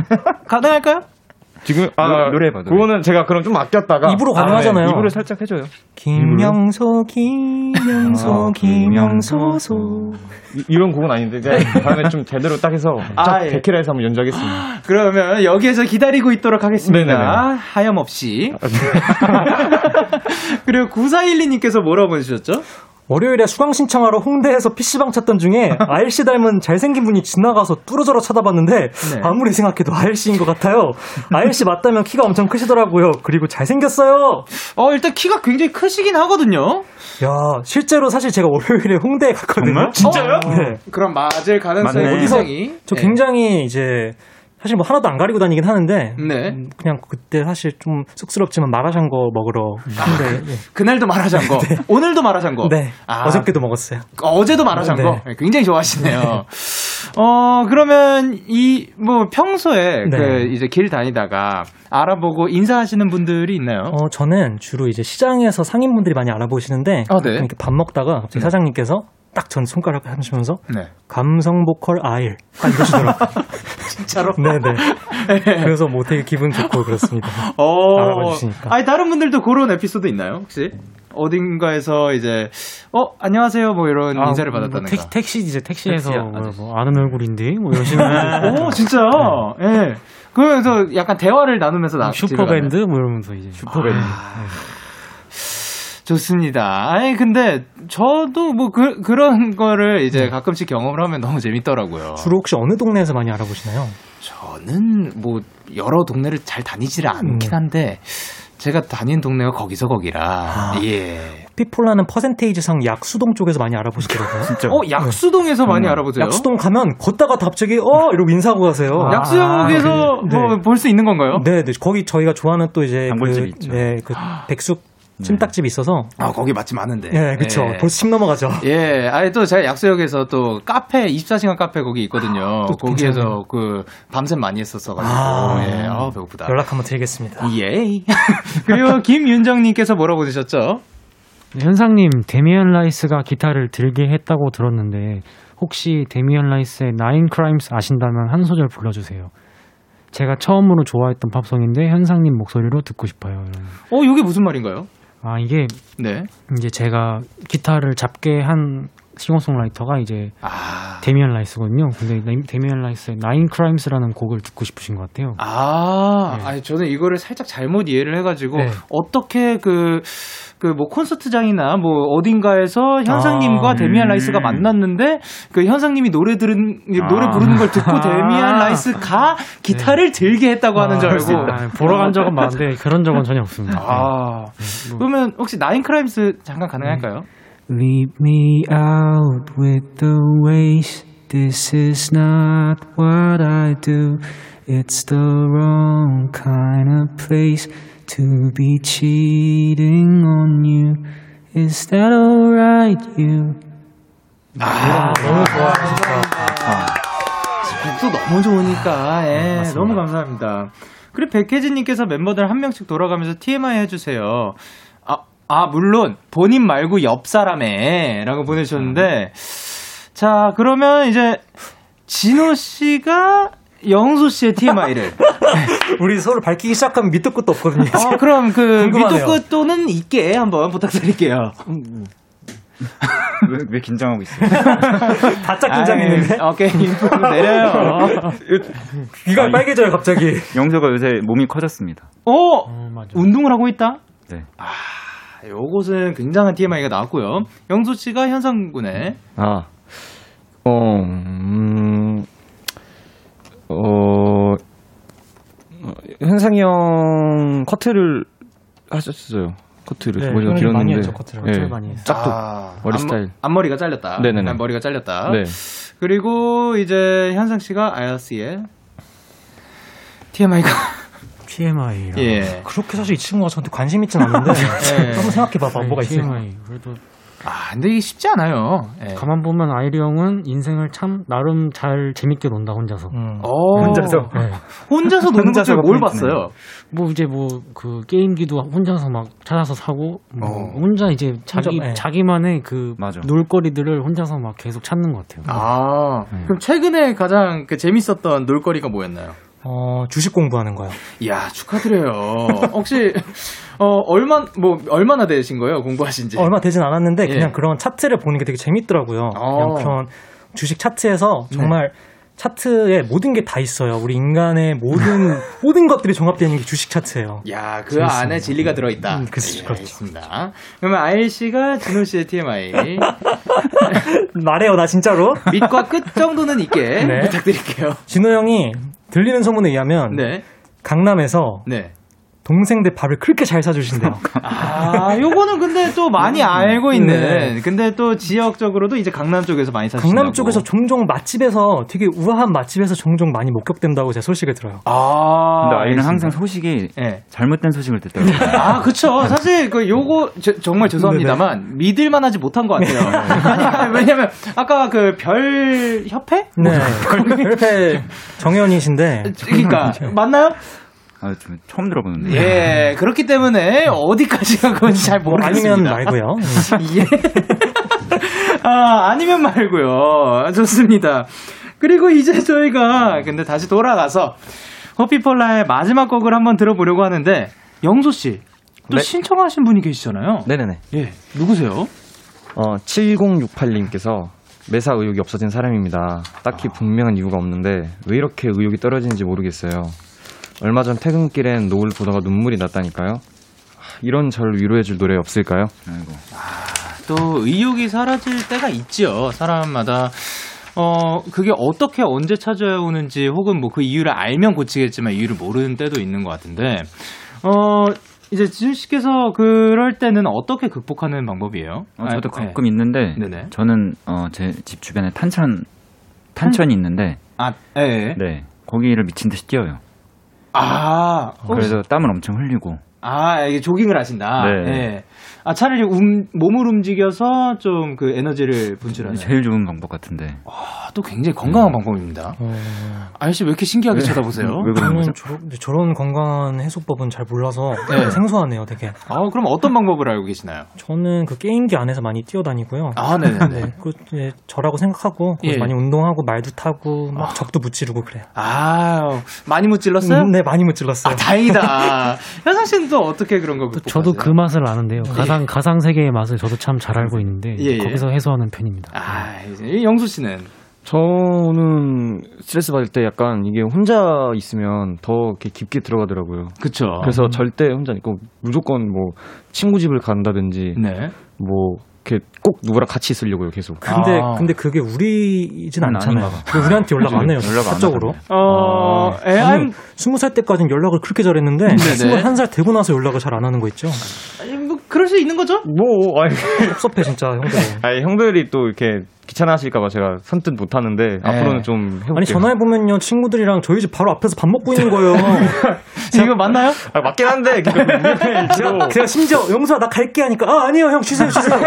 A: 가능할까요?
D: 지금 아
E: 노래- 해봐, 노래.
D: 그거는 제가 그럼 좀 아꼈다가
F: 입으로 가능하잖아요.
D: 아, 네. 입으로 살짝 해줘요.
F: 김영소 김영소
D: 아,
F: 김영소소
D: 이, 이런 곡은 아닌데 제가 다음에 좀 제대로 딱 해서
A: 아,
D: 쫙
A: 예.
D: 데키라에서 한번 연주하겠습니다.
A: 그러면 여기에서 기다리고 있도록 하겠습니다.
D: 네네네.
A: 하염없이. 그리고 9412님께서 뭐라고 보내주셨죠?
F: 월요일에 수강 신청하러 홍대에서 PC방 찾던 중에 아일씨 닮은 잘생긴 분이 지나가서 뚫어져라 쳐다봤는데
A: 네.
F: 아무리 생각해도 아일씨인 것 같아요. 아일씨 맞다면 키가 엄청 크시더라고요. 그리고 잘생겼어요.
A: 어, 일단 키가 굉장히 크시긴 하거든요.
F: 야, 실제로 사실 제가 월요일에 홍대에 갔거든요.
E: 정말?
A: 진짜요?
F: 네.
A: 그럼 맞을 가능성이. 굉장히.
F: 저
A: 네.
F: 굉장히 이제 사실 뭐 하나도 안 가리고 다니긴 하는데
A: 네.
F: 음, 그냥 그때 사실 좀 쑥스럽지만 마라샹궈 먹으러 홍대 예.
A: 그날도 마라샹궈. 오늘도 마라샹궈.
F: 네.
A: 아,
F: 어저께도 먹었어요.
A: 어제도 마라샹궈.
F: 네.
A: 네, 굉장히 좋아하시네요. 어, 그러면 이, 뭐, 평소에
F: 네.
A: 그 이제 길 다니다가 알아보고 인사하시는 분들이 있나요?
F: 어, 저는 주로 이제 시장에서 상인분들이 많이 알아보시는데
A: 아, 네.
F: 이렇게 밥 먹다가 갑자기
A: 네.
F: 사장님께서 딱 전 손가락을 하시면서
A: 네.
F: 감성 보컬 아일 딱 이러시더라고요.
A: 진짜로?
F: 네네. 그래서 뭐 되게 기분 좋고 그렇습니다.
A: 어,
F: 알아봐 주시니까.
A: 아니, 다른 분들도 그런 에피소드 있나요, 혹시? 어딘가에서 이제, 어, 안녕하세요, 뭐 이런
G: 아,
A: 인사를
G: 뭐
A: 받았다는
G: 택시,
A: 거.
G: 택시 이제 택시에서 뭐. 뭐 아는 얼굴인데 뭐 이러시는 분들
A: 오, 진짜? 예. 그러면서 약간 대화를 나누면서 나
G: 슈퍼밴드 뭐 이러면서 이제
E: 슈퍼밴드.
A: 좋습니다. 아니 근데 저도 뭐 그, 그런 거를 이제
F: 네.
A: 가끔씩 경험을 하면 너무 재밌더라고요.
F: 주로 혹시 어느 동네에서 많이 알아보시나요?
A: 저는 뭐 여러 동네를 잘 다니지를 않긴
F: 음.
A: 한데 제가 다니는 동네가 거기서 거기라
F: 아.
A: 예.
F: 피폴라는 퍼센테이지상 약수동 쪽에서 많이 알아보시더라고요.
E: 진짜.
A: 어 약수동에서 많이
E: 정말.
A: 알아보세요.
F: 약수동 가면 걷다가 갑자기 어 이러고 인사하고 가세요.
G: 아,
A: 약수역에서
F: 네.
A: 뭐볼수 있는 건가요?
F: 네, 네. 거기 저희가 좋아하는 또 이제 그,
E: 있죠.
F: 네, 그 백숙 찜닭집이 있어서
A: 아 거기 맛집 많은데.
F: 예, 그쵸.
A: 예.
F: 벌써 침 넘어가죠.
A: 예, 아니 또 제가 약수역에서 또 카페 24시간 카페 거기 있거든요.
F: 또
A: 거기에서. 그 밤샘 많이 했었어가지고
F: 아.
A: 예, 아 배고프다.
F: 연락 한번 드리겠습니다.
A: 예. 그리고 김윤정님께서 뭐라고 보내셨죠?
G: 현상님 데미안 라이스가 기타를 들게 했다고 들었는데 혹시 데미안 라이스의 Nine Crimes 아신다면 한 소절 불러주세요. 제가 처음으로 좋아했던 팝송인데 현상님 목소리로 듣고 싶어요.
A: 어, 이게 무슨 말인가요?
G: 아 이게
A: 네.
G: 이제 제가 기타를 잡게 한 싱어송라이터가 이제
A: 아.
G: 데미안 라이스거든요. 근데 나- 데미안 라이스의 Nine Crimes라는 곡을 듣고 싶으신 것 같아요.
A: 아,
G: 네.
A: 아니, 저는 이거를 살짝 잘못 이해를 해가지고,
F: 네.
A: 어떻게 그, 그 뭐 콘서트장이나 뭐 어딘가에서 현상님과
F: 아,
A: 데미안
E: 음.
A: 라이스가 만났는데, 그 현상님이 노래 들은, 노래
E: 아.
A: 부르는 걸 듣고 데미안 라이스가 기타를 들게 했다고 하는 줄 알고.
G: 아, 보러 간 적은 많은데 그런 적은 전혀 없습니다.
A: 아.
G: 네, 뭐.
A: 그러면 혹시 Nine Crimes 잠깐 가능할까요?
B: Leave me out with the waste. This is not what I do. It's the wrong kind of place to be cheating on you. Is that alright, you?
A: 아, 너무 좋아. 곡도 너무 좋으니까, 예, 너무 감사합니다. 그리고 백혜진님께서 멤버들 한 명씩 돌아가면서 TMI 해주세요. 아, 아, 물론, 본인 말고 옆 사람에, 라고 보내주셨는데, 자, 그러면 이제, 진호 씨가 영수 씨의 TMI를.
F: 우리 서로 밝히기 시작하면 밑도 끝도 없거든요.
A: 어, 그럼 그,
F: 궁금하네요.
A: 밑도 끝도는 있게 한번 부탁드릴게요.
E: 왜, 왜 긴장하고 있어요?
F: 바짝 긴장했는데
A: 아이, 오케이, 내려요.
F: 귀가 빨개져요 갑자기.
E: 영수가 요새 몸이 커졌습니다.
A: 어,
G: 어, 맞아.
A: 운동을 하고 있다?
E: 네.
A: 아, 요것은 굉장한 TMI가 나왔고요. 영수 씨가 현상군의
D: 아, 어, 음, 어, 어, 현상이 형 커트를 하셨어요. 커트를
F: 네,
D: 머리가 길었는데
F: 많이 했죠, 커트를.
D: 예,
G: 커트를 많이 했어요.
D: 짝도
A: 아,
D: 머리
A: 앞,
D: 스타일.
A: 앞머리가 잘렸다.
D: 네네네.
A: 아, 머리가 잘렸다.
D: 네.
A: 그리고 이제 현상 씨가 아이어스의 TMI가
G: TMI.
A: 예.
F: 그렇게 사실 이 친구가 저한테 관심 있진 않는데
A: 네.
F: 한번 생각해봐봐 뭐가 있어요.
G: TMI. 그래도
A: 아, 근데 이게 쉽지 않아요. 예.
G: 가만 보면 아이리 형은 인생을 참 나름 잘 재밌게 논다 혼자서.
F: 음.
A: 어,
E: 혼자서.
G: 네.
A: 혼자서 노는
E: 혼자서가
A: 것을 뭘. 봤어요?
G: 뭐 이제 뭐 그 게임기도 혼자서 막 찾아서 사고 뭐
A: 어.
G: 혼자 이제 자기
F: 혼자, 네.
G: 자기만의 그
E: 맞아.
G: 놀거리들을 혼자서 막 계속 찾는 것 같아요.
A: 아,
G: 네.
A: 그럼 최근에 가장 그 재밌었던 놀거리가 뭐였나요?
F: 어, 주식 공부하는 거요.
A: 이야, 축하드려요. 혹시, 어, 얼마, 뭐, 얼마나 되신 거예요? 공부하신 지?
F: 얼마 되진 않았는데
A: 예.
F: 그냥 그런 차트를 보는 게 되게 재밌더라고요.
A: 어.
F: 그냥 그런 주식 차트에서 정말 차트에 모든 게 다 있어요. 우리 인간의 모든 모든 것들이 종합되어 있는 게 주식 차트예요.
A: 야, 그
F: 재밌습니다.
A: 안에 진리가 들어 있다.
F: 음, 그치,
A: 예,
F: 그렇죠.
A: 알겠습니다. 그러면 아일 씨가 진호 씨의 TMI.
F: 말해요, 나 진짜로.
A: 밑과 끝 정도는 있게
F: 네.
A: 부탁드릴게요.
F: 진호 형이 들리는 소문에 의하면
A: 네.
F: 강남에서
A: 네.
F: 동생들 밥을 그렇게 잘 사주신대요.
A: 아, 요거는 근데 또 많이 알고 있는.
F: 네.
A: 근데 또 지역적으로도 이제 강남 쪽에서 많이 사신다고.
F: 강남 쪽에서 종종 맛집에서 되게 우아한 맛집에서 종종 많이 목격된다고 제가 소식을 들어요.
A: 아.
E: 근데 아이는
A: 알겠습니다.
E: 항상 소식이
A: 예.
E: 잘못된 소식을 듣더라고요.
A: 아, 그쵸. 사실, 그, 요거, 저- 정말 죄송합니다만, 믿을만하지 못한 것 같아요. 아니, 아니, 왜냐면, 아까 그 별 협회?
F: 네. 옆에 정현이신데
A: 그러니까, 맞나요?
E: 아, 좀 처음 들어보는데.
A: 예, 그렇기 때문에, 어디까지 간 건지
F: 잘뭐
A: 모르겠습니다.
F: 아니면 말고요.
A: 예. 아, 아니면 말고요. 좋습니다. 그리고 이제 저희가, 근데 다시 돌아가서, 호피폴라의 마지막 곡을 한번 들어보려고 하는데, 영소 씨, 또
D: 네.
A: 신청하신 분이 계시잖아요.
D: 네네네.
A: 예, 누구세요?
D: 어, 7068님께서 매사 의욕이 없어진 사람입니다. 딱히 분명한 이유가 없는데 왜 이렇게 의욕이 떨어지는지 모르겠어요. 얼마 전 퇴근길엔 노을 보다가 눈물이 났다니까요. 하, 이런 저를 위로해줄 노래 없을까요?
E: 아이고.
A: 또 의욕이 사라질 때가 있죠. 사람마다. 어, 그게 어떻게 언제 찾아오는지 혹은 뭐 그 이유를 알면 고치겠지만 이유를 모르는 때도 있는 것 같은데, 어, 이제 지훈 씨께서 그럴 때는 어떻게 극복하는 방법이에요?
E: 어, 저도
A: 아,
E: 가끔 있는데
A: 네네.
E: 저는 어, 제 집 주변에 탄천 탄천이 있는데
A: 아, 예. 예.
E: 네 거기를 미친 듯이 뛰어요.
A: 아,
E: 그래서 땀을 엄청 흘리고
A: 아, 이게 조깅을 하신다.
E: 네.
A: 예. 아, 차라리 움, 몸을 움직여서 좀 그 에너지를 분출하는.
E: 제일 좋은 방법 같은데.
A: 아, 또 굉장히 건강한 방법입니다. 아저씨 왜 이렇게 신기하게 쳐다보세요?
E: 왜 그런 거죠?
F: 저는 저런, 저런 건강한 해소법은 잘 몰라서
A: 네.
F: 생소하네요, 되게.
A: 아, 그럼 어떤 방법을 알고 계시나요?
F: 저는 그 게임기 안에서 많이 뛰어다니고요.
A: 아, 네네네.
F: 네, 그 예, 저라고 생각하고
A: 예.
F: 많이 운동하고 말도 타고 막 적도 무찌르고 그래요.
A: 아, 많이 못 찔렀어요?
F: 음, 네, 많이 무찔렀어요.
A: 아, 다행이다. 현상 씨는 또 어떻게 그런
G: 거또
A: 극복하세요?
G: 저도 그 맛을 아는데요. 가상 가상 세계의 맛을 저도 참 잘 알고 있는데
A: 예, 예.
G: 거기서 해소하는 편입니다.
A: 아, 이제 영수 씨는
D: 저는 스트레스 받을 때 약간 이게 혼자 있으면 더 이렇게 깊게 들어가더라고요.
A: 그쵸.
D: 그래서 절대 혼자 있고 무조건 뭐 친구 집을 간다든지
A: 네.
D: 뭐 이렇게 꼭 누구랑 같이 있으려고요 계속.
F: 근데
A: 아.
F: 근데 그게 우리이진
E: 음,
F: 않잖아요. 그 우리한테 연락 안 해요.
E: 연락 안
F: 사적으로.
A: 어, 에,
F: 아니,
A: 아니,
F: 스무 살 때까지는 연락을 그렇게 잘했는데
A: 네네.
F: 스물 한 살 되고 나서 연락을 잘 안 하는 거 있죠.
A: 아니, 뭐, 그럴 수 있는 거죠?
D: 뭐 아니,
F: 섭섭해 진짜 형들.
D: 아니 형들이 또 이렇게 귀찮아하실까봐 제가 선뜻 못하는데 앞으로는 좀 해볼게요.
F: 아니 전화해 보면요 친구들이랑 저희 집 바로 앞에서 밥 먹고 있는 거예요
A: 이거 맞나요?
D: 아, 맞긴 한데
F: 제가, 제가 심지어 영수아 나 갈게 하니까 아 아니요 형 쉬세요 쉬세요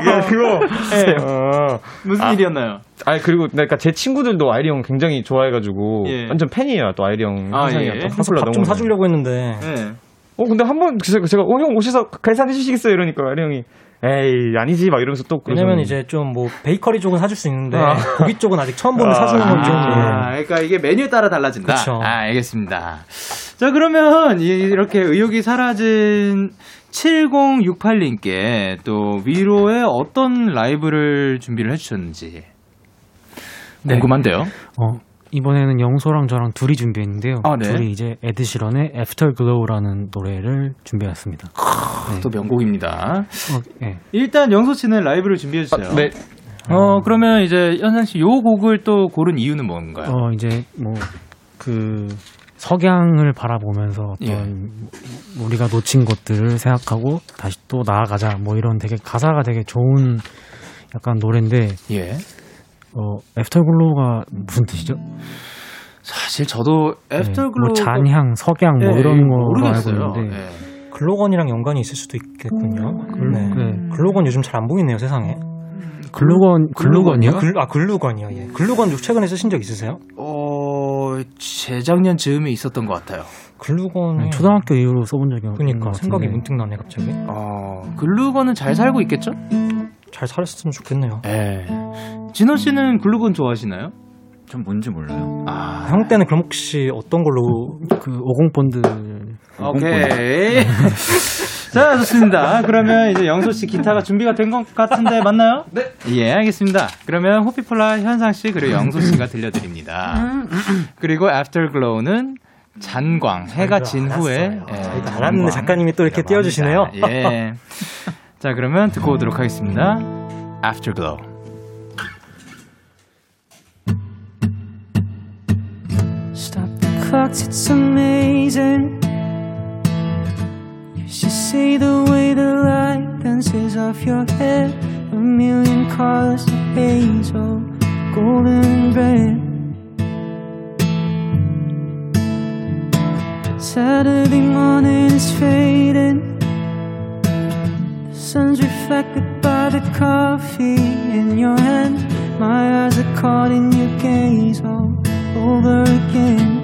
D: 이게 아니고
A: 네.
D: 어,
A: 무슨
D: 아.
A: 일이었나요?
D: 아니 그리고 그러니까 제 친구들도 아이리 형 굉장히 좋아해가지고
A: 예.
D: 완전 팬이에요 또 아이리 형
A: 아,
D: 현상이
A: 예.
D: 또
A: 그래서
D: 카플라
F: 밥좀
D: 너무
F: 사주려고 했는데
A: 네.
D: 어 근데 한 번 제가 제가 어 형 오셔서 계산해 주시겠어요 이러니까 아이리 형이 에이 아니지 막 이러면서 또
F: 왜냐면. 이제 좀 뭐 베이커리 쪽은 사줄 수 있는데
D: 아.
F: 고기 쪽은 아직 처음 보는 사주는 건 좀.
A: 아, 그러니까 이게 메뉴에 따라 달라진다.
F: 그쵸.
A: 아, 알겠습니다. 자, 그러면 이- 이렇게 의욕이 사라진 7068님께 또 위로의 어떤 라이브를 준비를 해주셨는지 궁금한데요.
G: 어, 이번에는 영소랑 저랑 둘이 준비했는데요.
A: 아, 네.
G: 둘이 이제 에드시런의 Afterglow라는 노래를 준비했습니다.
A: 또 명곡입니다.
G: 어, 예.
A: 일단 영소 씨는 라이브를 준비해 주세요.
D: 네
A: 어, 그러면 이제 현상 씨 요 곡을 또 고른 이유는 뭔가요?
G: 어, 이제 뭐 그 석양을 바라보면서 어떤
A: 예.
G: 우리가 놓친 것들을 생각하고 다시 또 나아가자 뭐 이런 되게 가사가 되게 좋은 약간 노래인데
A: 예.
G: 어, Afterglow가 무슨 뜻이죠?
A: 사실 저도 Afterglow
G: 뭐 잔향, 석양 뭐
A: 예,
G: 이런
A: 예,
G: 걸로 알고
A: 모르겠어요.
G: 있는데
A: 예.
F: 글로건이랑 연관이 있을 수도 있겠군요. 네.
G: 네.
F: 글로건 요즘 잘 안 보이네요 세상에.
G: 글루건 글루건이요?
F: 글, 아 글루건이요. 예. 글루건 최근에 쓰신 적 있으세요?
A: 어, 재작년 즈음에 있었던 것 같아요.
F: 글루건
G: 네, 초등학교 이후로 써본 적이 없는
F: 그러니까
G: 것
F: 생각이. 문득 나네 갑자기.
A: 어, 글루건은 잘 살고 있겠죠?
F: 잘 살았으면 좋겠네요.
A: 예. 진호 씨는 글루건 좋아하시나요?
E: 전 뭔지 몰라요.
A: 아,
F: 형 때는 그럼 혹시 어떤 걸로
G: 그 오공본드
A: 오케이. 자, 좋습니다. 그러면 이제 영소 씨 기타가 준비가 된 것 같은데 맞나요? 네. 예, 알겠습니다. 그러면 호피폴라 현상 씨 그리고 영소 씨가 들려드립니다. 그리고 Afterglow는 잔광 해가 진 후에 예,
F: 알았는데
A: 잔광.
F: 작가님이 또 이렇게 띄워주시네요.
A: 예. 자, 그러면 듣고 오도록 하겠습니다. Afterglow.
B: Stop the clocks, it's amazing. You should see the way the light dances off your hair. A million colors of hazel, golden and red. Saturday morning is fading. Sun's reflected by the coffee in your hand. My eyes are caught in your gaze all over again.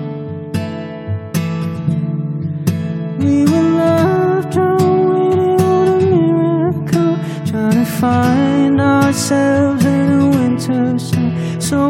B: We were loved, waiting on a miracle, trying to find ourselves in a winter sun. So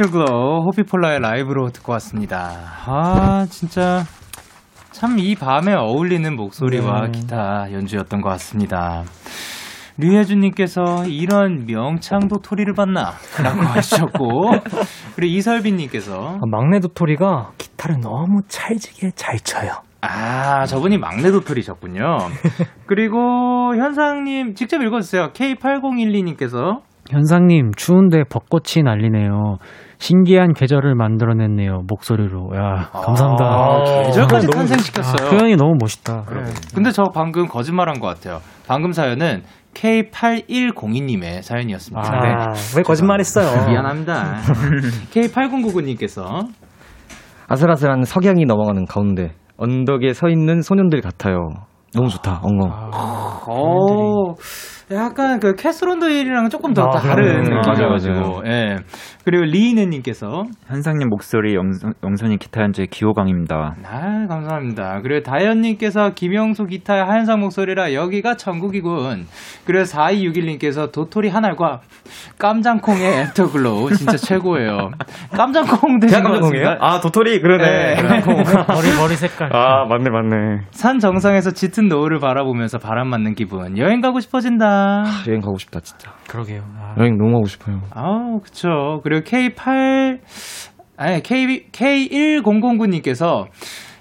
B: Afterglow
A: 호피폴라의 라이브로 듣고 왔습니다. 아 진짜 참 이 밤에 어울리는 목소리와
F: 네.
A: 기타 연주였던 것 같습니다. 류혜준님께서 이런 명창 도토리를 봤나? 라고 하셨고, 그리고 이설빈님께서,
F: 아, 막내 도토리가 기타를 너무 찰지게 잘 쳐요.
A: 아, 저분이 막내 도토리셨군요. 그리고 현상님, 직접 읽어주세요. K8012님께서,
G: 현상님, 추운데 벚꽃이 난리네요. 신기한 계절을 만들어냈네요. 목소리로. 야, 감사합니다.
A: 아, 계절까지
G: 너무-
A: 탄생시켰어요.
G: 아, 표현이 너무 멋있다.
A: 근데 저 방금 거짓말한 것 같아요. 방금 사연은 K8102님의 사연이었습니다.
F: 아,
A: 네.
F: 왜 거짓말했어요?
A: 미안합니다. K8099님께서
D: 아슬아슬한 석양이 넘어가는 가운데 언덕에 서 있는 소년들 같아요. 너무 좋다. 엉엉.
A: 어, 약간 그 캐스론드일이랑 조금 더
F: 아,
A: 다른
F: 그러네.
A: 느낌이어가지고, 예. 그리고 리이네님께서,
E: 현상님 목소리 영소, 영소님 기타 연주에 귀호강입니다.
A: 아, 감사합니다. 그리고 다현님께서 김영소 기타에 하현상 목소리라 여기가 천국이군. 그리고 4261님께서 도토리 한 알과 깜장콩의 Afterglow 진짜 최고예요. 깜장콩 드신 것 같습니다.
D: 아 도토리 그러네.
A: 네.
G: 머리, 머리 색깔.
D: 아 맞네 맞네.
A: 산 정상에서 짙은 노을을 바라보면서 바람 맞는 기분. 여행 가고 싶어진다.
D: 여행 가고 싶다 진짜.
G: 그러게요. 아,
D: 여행 너무 가고 싶어요.
A: 아우, 그쵸. 그리고 K8, 아니, K, K1009님께서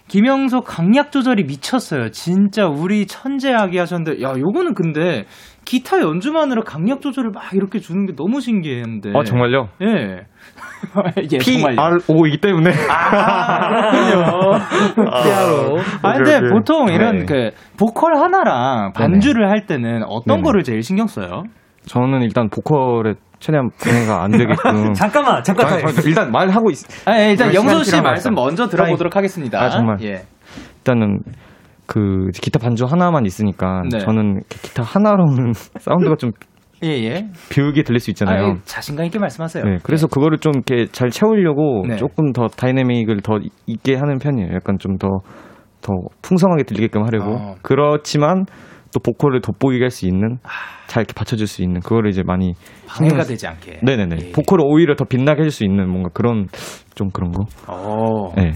A: 김영석 강약 조절이 미쳤어요. 진짜 우리 천재아기 하셨는데, 야, 요거는 근데 기타 연주만으로 강약 조절을 막 이렇게 주는 게 너무 신기했는데.
D: 아 정말요?
A: 예. 예,
D: P
A: 정말요.
D: R O이기 때문에.
A: 아.
F: 피아로.
A: 아, 근데
D: 오케이, 오케이.
A: 보통 이런
D: 네.
A: 그 보컬 하나랑 반주를 할 때는 어떤
D: 네네.
A: 거를 제일 신경 써요?
D: 저는 일단 보컬에 최대한 방해가 안 되게끔.
F: 잠깐만, 잠깐.
D: 아, 저 일단 말하고 있.
A: 아, 예, 일단
D: 시간
A: 영서 씨 말씀. 먼저 들어보도록 하겠습니다.
D: 아, 정말.
A: 예.
D: 일단은 그 기타 반주 하나만 있으니까
A: 네.
D: 저는 기타 하나로는 사운드가 좀
A: 예, 예.
D: 비우게 들릴 수 있잖아요.
A: 아, 예, 자신감 있게 말씀하세요.
D: 네, 그래서 그거를 좀 이렇게 잘 채우려고
A: 네.
D: 조금 더 다이내믹을 더 있게 하는 편이에요. 약간 좀더더 풍성하게 들리게끔 하려고.
A: 어.
D: 그렇지만 또 보컬을 돋보이게 할 수 있는 잘 이렇게 받쳐줄 수 있는 그거를 이제 많이
A: 방해가 되지 않게.
D: 네네네.
A: 예.
D: 보컬을 오히려 더 빛나게 해줄 수 있는 뭔가 그런 좀 그런 거.
A: 어.
D: 네.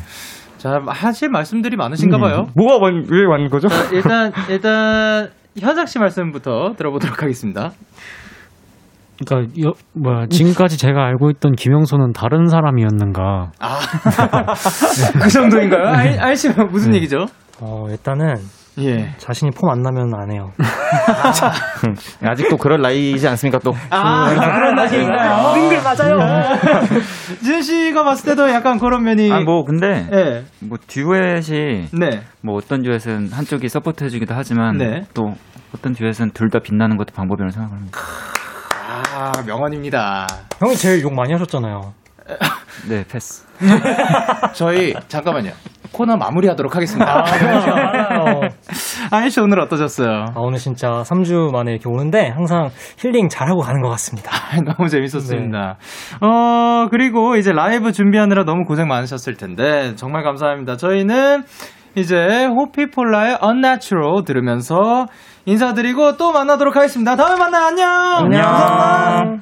A: 자, 하실 말씀들이 많으신가 봐요.
D: 뭐가 완, 왜 왔는 거죠?
A: 자, 일단 일단 현석 씨 말씀부터 들어보도록 하겠습니다.
G: 그러니까 여, 뭐야 지금까지 제가 알고 있던 김영소는 다른 사람이었는가?
A: 아, 그 정도인가요? 알, 알시면 무슨 얘기죠?
F: 어, 일단은
A: 예.
F: 자신이 폼 안 나면 안 해요.
D: 아직도 그럴 나이지 않습니까 또?
A: 아, 그런 나이인가요?
F: 빙글 맞아요.
A: 지은 씨가 봤을 때도 약간 그런 면이.
E: 아, 뭐, 근데,
A: 예.
E: 뭐, 듀엣이,
A: 네.
E: 뭐, 어떤 듀엣은 한쪽이 support 해주기도 하지만,
A: 네.
E: 또, 어떤 듀엣은 둘 다 빛나는 것도 방법이라고 생각합니다.
A: 아, 명언입니다.
F: 형이 제일 욕 많이 하셨잖아요.
E: 네, 패스.
A: 저희 잠깐만요. 코너 마무리하도록 하겠습니다.
F: 아, 알아요.
A: 아이 씨 오늘 어떠셨어요?
F: 아, 오늘 진짜 3주 만에 이렇게 오는데 항상 힐링 잘하고 가는 것 같습니다.
A: 너무 재밌었습니다. 어, 그리고 이제 라이브 준비하느라 너무 고생 많으셨을 텐데, 정말 감사합니다. 저희는 이제 호피폴라의 Unnatural 들으면서 인사드리고 또 만나도록 하겠습니다. 다음에 만나요. 안녕! 감사합니다.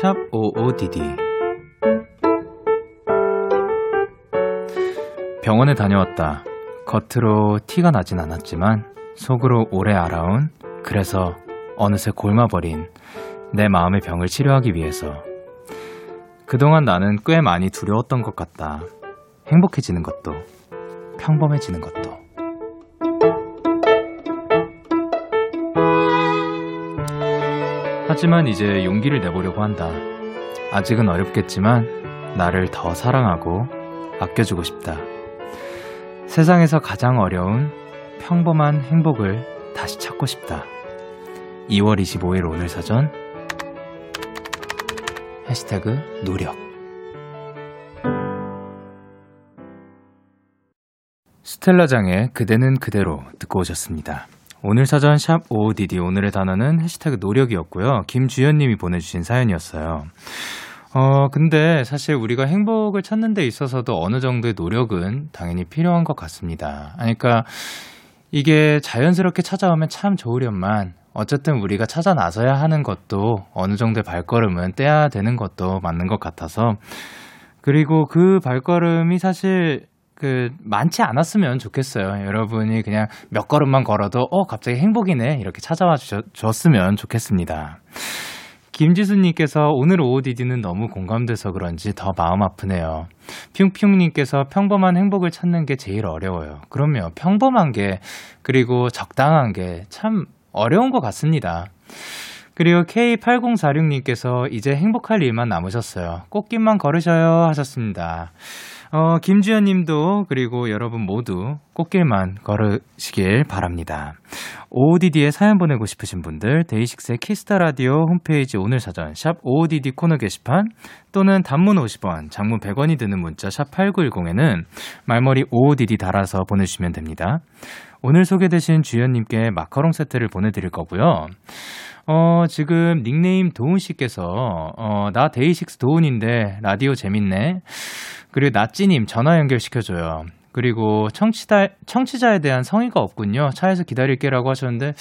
A: 샵 55DD 병원에 다녀왔다. 겉으로 티가 나진 않았지만 속으로 오래 알아온 그래서 어느새 골마버린 내 마음의 병을 치료하기 위해서 그동안 나는 꽤 많이 두려웠던 것 같다. 행복해지는 것도 평범해지는 것도 하지만 이제 용기를 내보려고 한다. 아직은 어렵겠지만 나를 더 사랑하고 아껴주고 싶다. 세상에서 가장 어려운 평범한 행복을 다시 찾고 싶다. 2월 25일 오늘 사전 해시태그 노력. 스텔라장의 그대는 그대로 듣고 오셨습니다. 오늘 사전 샵 OODD 오늘의 단어는 해시태그 노력이었고요. 김주현 님이 보내주신 사연이었어요. 어, 근데 사실 우리가 행복을 찾는 데 있어서도 어느 정도의 노력은 당연히 필요한 것 같습니다. 그러니까 이게 자연스럽게 찾아오면 참 좋으련만 어쨌든 우리가 찾아 나서야 하는 것도 어느 정도의 발걸음은 떼야 되는 것도 맞는 것 같아서 그리고 그 발걸음이 사실 그 많지 않았으면 좋겠어요. 여러분이 그냥 몇 걸음만 걸어도 어 갑자기 행복이네 이렇게 찾아와 주셨으면 좋겠습니다. 김지수님께서 오늘 OODD는 너무 공감돼서 그런지 더 마음 아프네요. 핑핑님께서 평범한 행복을 찾는 게 제일 어려워요. 그럼요. 평범한 게, 그리고 적당한 게 참 어려운 것 같습니다. 그리고 K8046님께서 이제 행복할 일만 남으셨어요. 꽃길만 걸으셔요 하셨습니다. 어, 김주현 님도 그리고 여러분 모두 꽃길만 걸으시길 바랍니다. OODD에 사연 보내고 싶으신 분들 DAY6의 Kiss the Radio 홈페이지 오늘 사연 샵 OODD 코너 게시판 또는 단문 50원, 장문 100원이 드는 문자 샵 8910에는 말머리 OODD 달아서 보내주시면 됩니다. 오늘 소개되신 주연님께 마카롱 세트를 보내 드릴 거고요. 어, 지금 닉네임 도운 씨께서, 어, 나 데이식스 도훈인데 라디오 재밌네. 그리고 나찌님 전화 연결시켜줘요. 그리고 청취자, 청취자에 대한 성의가 없군요. 차에서 기다릴게라고 하셨는데,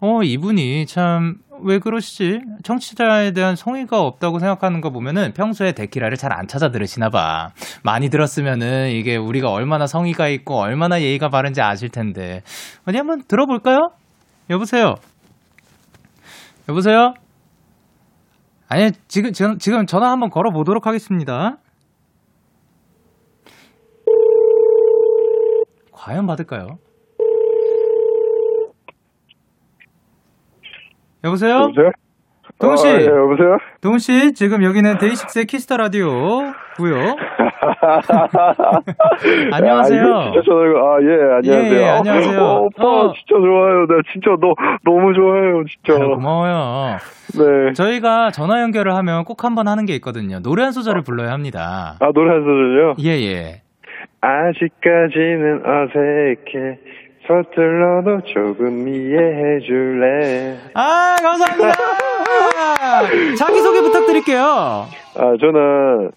A: 어, 이분이 참, 왜 그러시지? 청취자에 대한 성의가 없다고 생각하는 거 보면은 평소에 데키라를 잘 안 찾아 들으시나 봐. 많이 들었으면은 이게 우리가 얼마나 성의가 있고 얼마나 예의가 바른지 아실 텐데. 어디 한번 들어볼까요? 여보세요? 여보세요? 아니, 지금, 지금, 지금 전화 한번 걸어보도록 하겠습니다. 과연 받을까요? 여보세요?
I: 여보세요?
A: 도운 씨.
I: 아, 예, 여보세요?
A: 도운 씨, 지금 여기는 DAY6의 Kiss the Radio고요. 안녕하세요.
I: 아, 이게 진짜 전화가, 아, 예, 안녕하세요.
A: 예, 예, 안녕하세요.
I: 어, 오빠,
A: 어.
I: 진짜 좋아요. 나 진짜 너, 너무 좋아요, 진짜.
A: 아유, 고마워요.
I: 네.
A: 저희가 전화 연결을 하면 꼭 한 번 하는 게 있거든요. 노래 한 소절을 불러야 합니다.
I: 아, 노래 한 소절요?
A: 예, 예.
I: 아직까지는 어색해. 서툴러도 조금 이해해 줄래.
A: 아, 감사합니다. 자기소개 부탁드릴게요.
I: 아, 저는,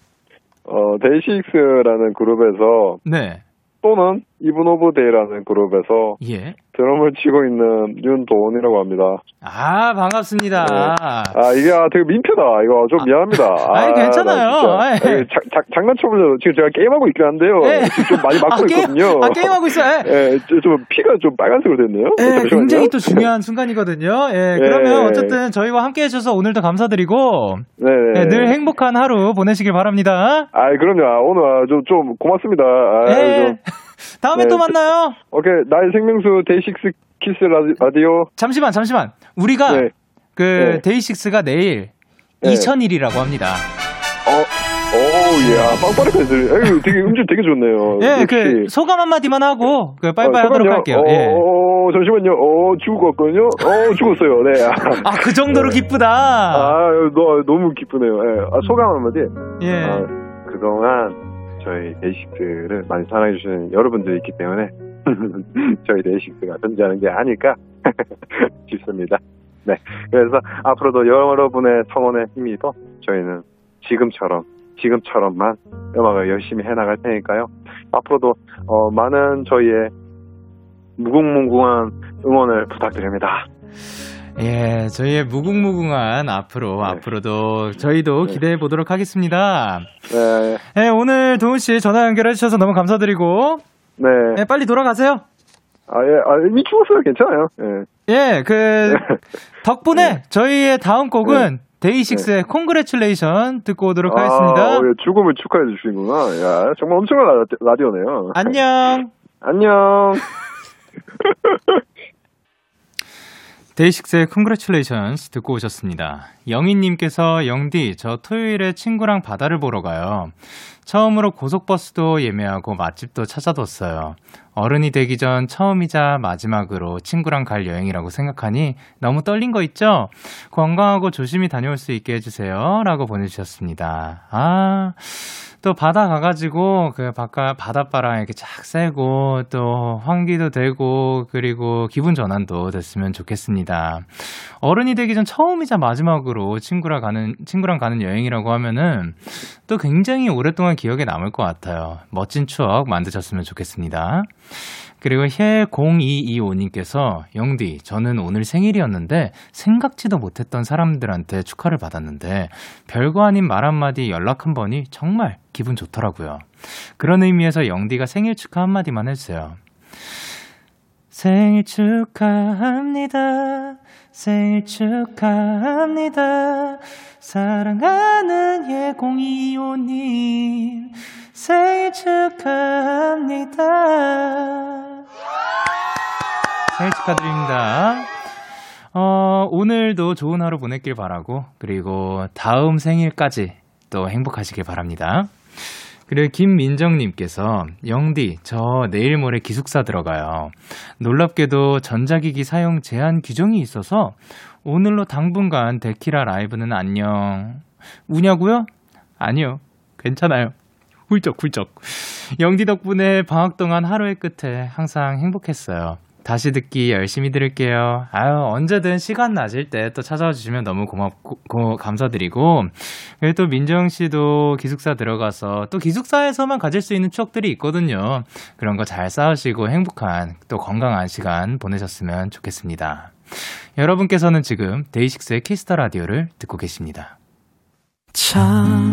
I: 어, DAY6라는 그룹에서,
A: 네.
I: 또는 Even of Day라는 그룹에서
A: 예.
I: 드럼을 치고 있는 윤도운이라고 합니다.
A: 아, 반갑습니다.
I: 아, 이게 아, 되게 민폐다. 이거 좀 미안합니다.
A: 아니,
I: 나
A: 괜찮아요.
I: 진짜.
A: 아이.
I: 아니, 자, 자, 장난쳐보려고 지금 제가 게임하고 있긴 한데요.
A: 예.
I: 지금 좀 많이 맞고
A: 아,
I: 있거든요.
A: 아, 게임하고 있어요. 예.
I: 예, 좀- 좀 피가 좀 빨간색으로 됐네요.
A: 예. 굉장히 또 중요한 순간이거든요. 예, 그러면 어쨌든 저희와 함께 해주셔서 오늘도 감사드리고,
I: 네.
A: 예, 늘 행복한 하루 보내시길 바랍니다.
I: 아, 그럼요. 아, 오늘 아, 좀, 좀 고맙습니다. 아,
A: 예.
I: 좀-
A: 다음에
I: 네,
A: 또 만나요.
I: 오케이. 나의 생명수 DAY6 Kiss 라디, 라디오.
A: 잠시만, 잠시만. 우리가
I: 네.
A: 그
I: 네.
A: 데이식스가 내일
I: 네.
A: 2000일이라고 합니다.
I: 어, 오, 예. 아, 빵빠레 들리 되게, 음질 되게 좋네요.
A: 예,
I: 역시.
A: 그 소감 한마디만 하고 그 빠이빠이
I: 어,
A: 하도록. 할게요.
I: 어,
A: 예.
I: 어, 잠시만요. 어, 죽었거든요. 어, 죽었어요. 네.
A: 아, 그 정도로 기쁘다.
I: 아, 너, 너무 기쁘네요. 예. 아, 소감 한마디.
A: 예.
I: 아, 그동안 저희 데이식스를 많이 사랑해주시는 여러분들이 있기 때문에 저희 데이식스가 존재하는 게 아닐까 싶습니다. 네. 그래서 앞으로도 여러분의 성원에 힘입어 저희는 지금처럼, 지금처럼만 음악을 열심히 해나갈 테니까요. 앞으로도 어, 많은 저희의 무궁무궁한 응원을 부탁드립니다.
A: 예, 저희의 무궁무궁한 앞으로 앞으로도 저희도 기대해 보도록 하겠습니다.
I: 네.
A: 예, 오늘 도훈 씨 전화 연결해 주셔서 너무 감사드리고
I: 네.
A: 예, 빨리 돌아가세요.
I: 아, 예, 아, 이미 죽었어요. 괜찮아요. 예.
A: 예, 그 덕분에 저희의 다음 곡은 데이식스의 콩그레츄레이션 듣고 오도록 하겠습니다.
I: 아, 예, 죽음을 축하해 주시는구나. 야, 정말 엄청난 라디, 라디오네요.
A: 안녕.
I: 안녕.
A: 데이식스의 Congratulations 듣고 오셨습니다. 영희님께서 영디, 저 토요일에 친구랑 바다를 보러 가요. 처음으로 고속버스도 예매하고 맛집도 찾아뒀어요. 어른이 되기 전 처음이자 마지막으로 친구랑 갈 여행이라고 생각하니 너무 떨린 거 있죠? 건강하고 조심히 다녀올 수 있게 해주세요. 라고 보내주셨습니다. 아, 또 바다 가가지고 그 바깥 바닷바람 이렇게 쫙 쐬고 또 환기도 되고 그리고 기분 전환도 됐으면 좋겠습니다. 어른이 되기 전 처음이자 마지막으로 친구랑 가는 친구랑 가는 여행이라고 하면은 또 굉장히 오랫동안 기억에 남을 것 같아요. 멋진 추억 만드셨으면 좋겠습니다. 그리고 해0225님께서 영디, 저는 오늘 생일이었는데 생각지도 못했던 사람들한테 축하를 받았는데 별거 아닌 말 한마디 연락 한 번이 정말 기분 좋더라고요. 그런 의미에서 영디가 생일 축하 한마디만 해주세요. 생일 축하합니다. 생일 축하합니다. 사랑하는 예공이오님 생일 축하합니다. 생일 축하드립니다. 어, 오늘도 좋은 하루 보냈길 바라고, 그리고 다음 생일까지 또 행복하시길 바랍니다. 그리고 김민정님께서 영디 저 내일 모레 기숙사 들어가요. 놀랍게도 전자기기 사용 제한 규정이 있어서 오늘로 당분간 데키라 라이브는 안녕. 우냐고요? 아니요. 괜찮아요. 훌쩍 훌쩍. 영디 덕분에 방학 동안 하루의 끝에 항상 행복했어요. 다시 듣기 열심히 들을게요. 아유, 언제든 시간 나실 때 또 찾아와 주시면 너무 고맙고, 고, 감사드리고, 그리고 또 민정 씨도 기숙사 들어가서 또 기숙사에서만 가질 수 있는 추억들이 있거든요. 그런 거 잘 쌓으시고 행복한 또 건강한 시간 보내셨으면 좋겠습니다. 여러분께서는 지금 데이식스의 Kiss the Radio를 듣고 계십니다.
J: 참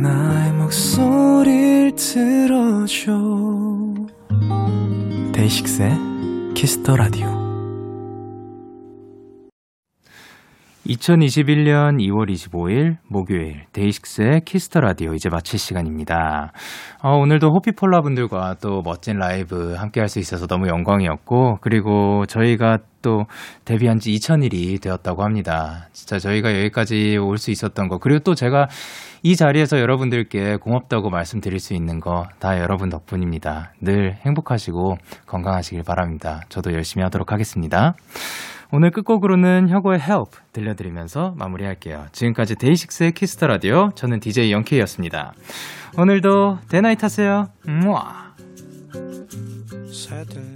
J: 나의 목소리를 들어줘 데이식스의 Kiss the Radio
A: 2021년 2월 25일 목요일 데이식스의 Kiss the Radio 이제 마칠 시간입니다. 어, 오늘도 호피폴라 분들과 또 멋진 라이브 함께 할 수 있어서 너무 영광이었고 그리고 저희가 또 데뷔한 지 2000일이 되었다고 합니다. 진짜 저희가 여기까지 올 수 있었던 거 그리고 또 제가 이 자리에서 여러분들께 고맙다고 말씀드릴 수 있는 거 다 여러분 덕분입니다. 늘 행복하시고 건강하시길 바랍니다. 저도 열심히 하도록 하겠습니다. 오늘 끝곡으로는 혁오의 Help 들려드리면서 마무리할게요. 지금까지 데이식스의 Kiss the Radio 저는 DJ 영케이였습니다. 오늘도 대나잇 하세요. 우와.
J: 새들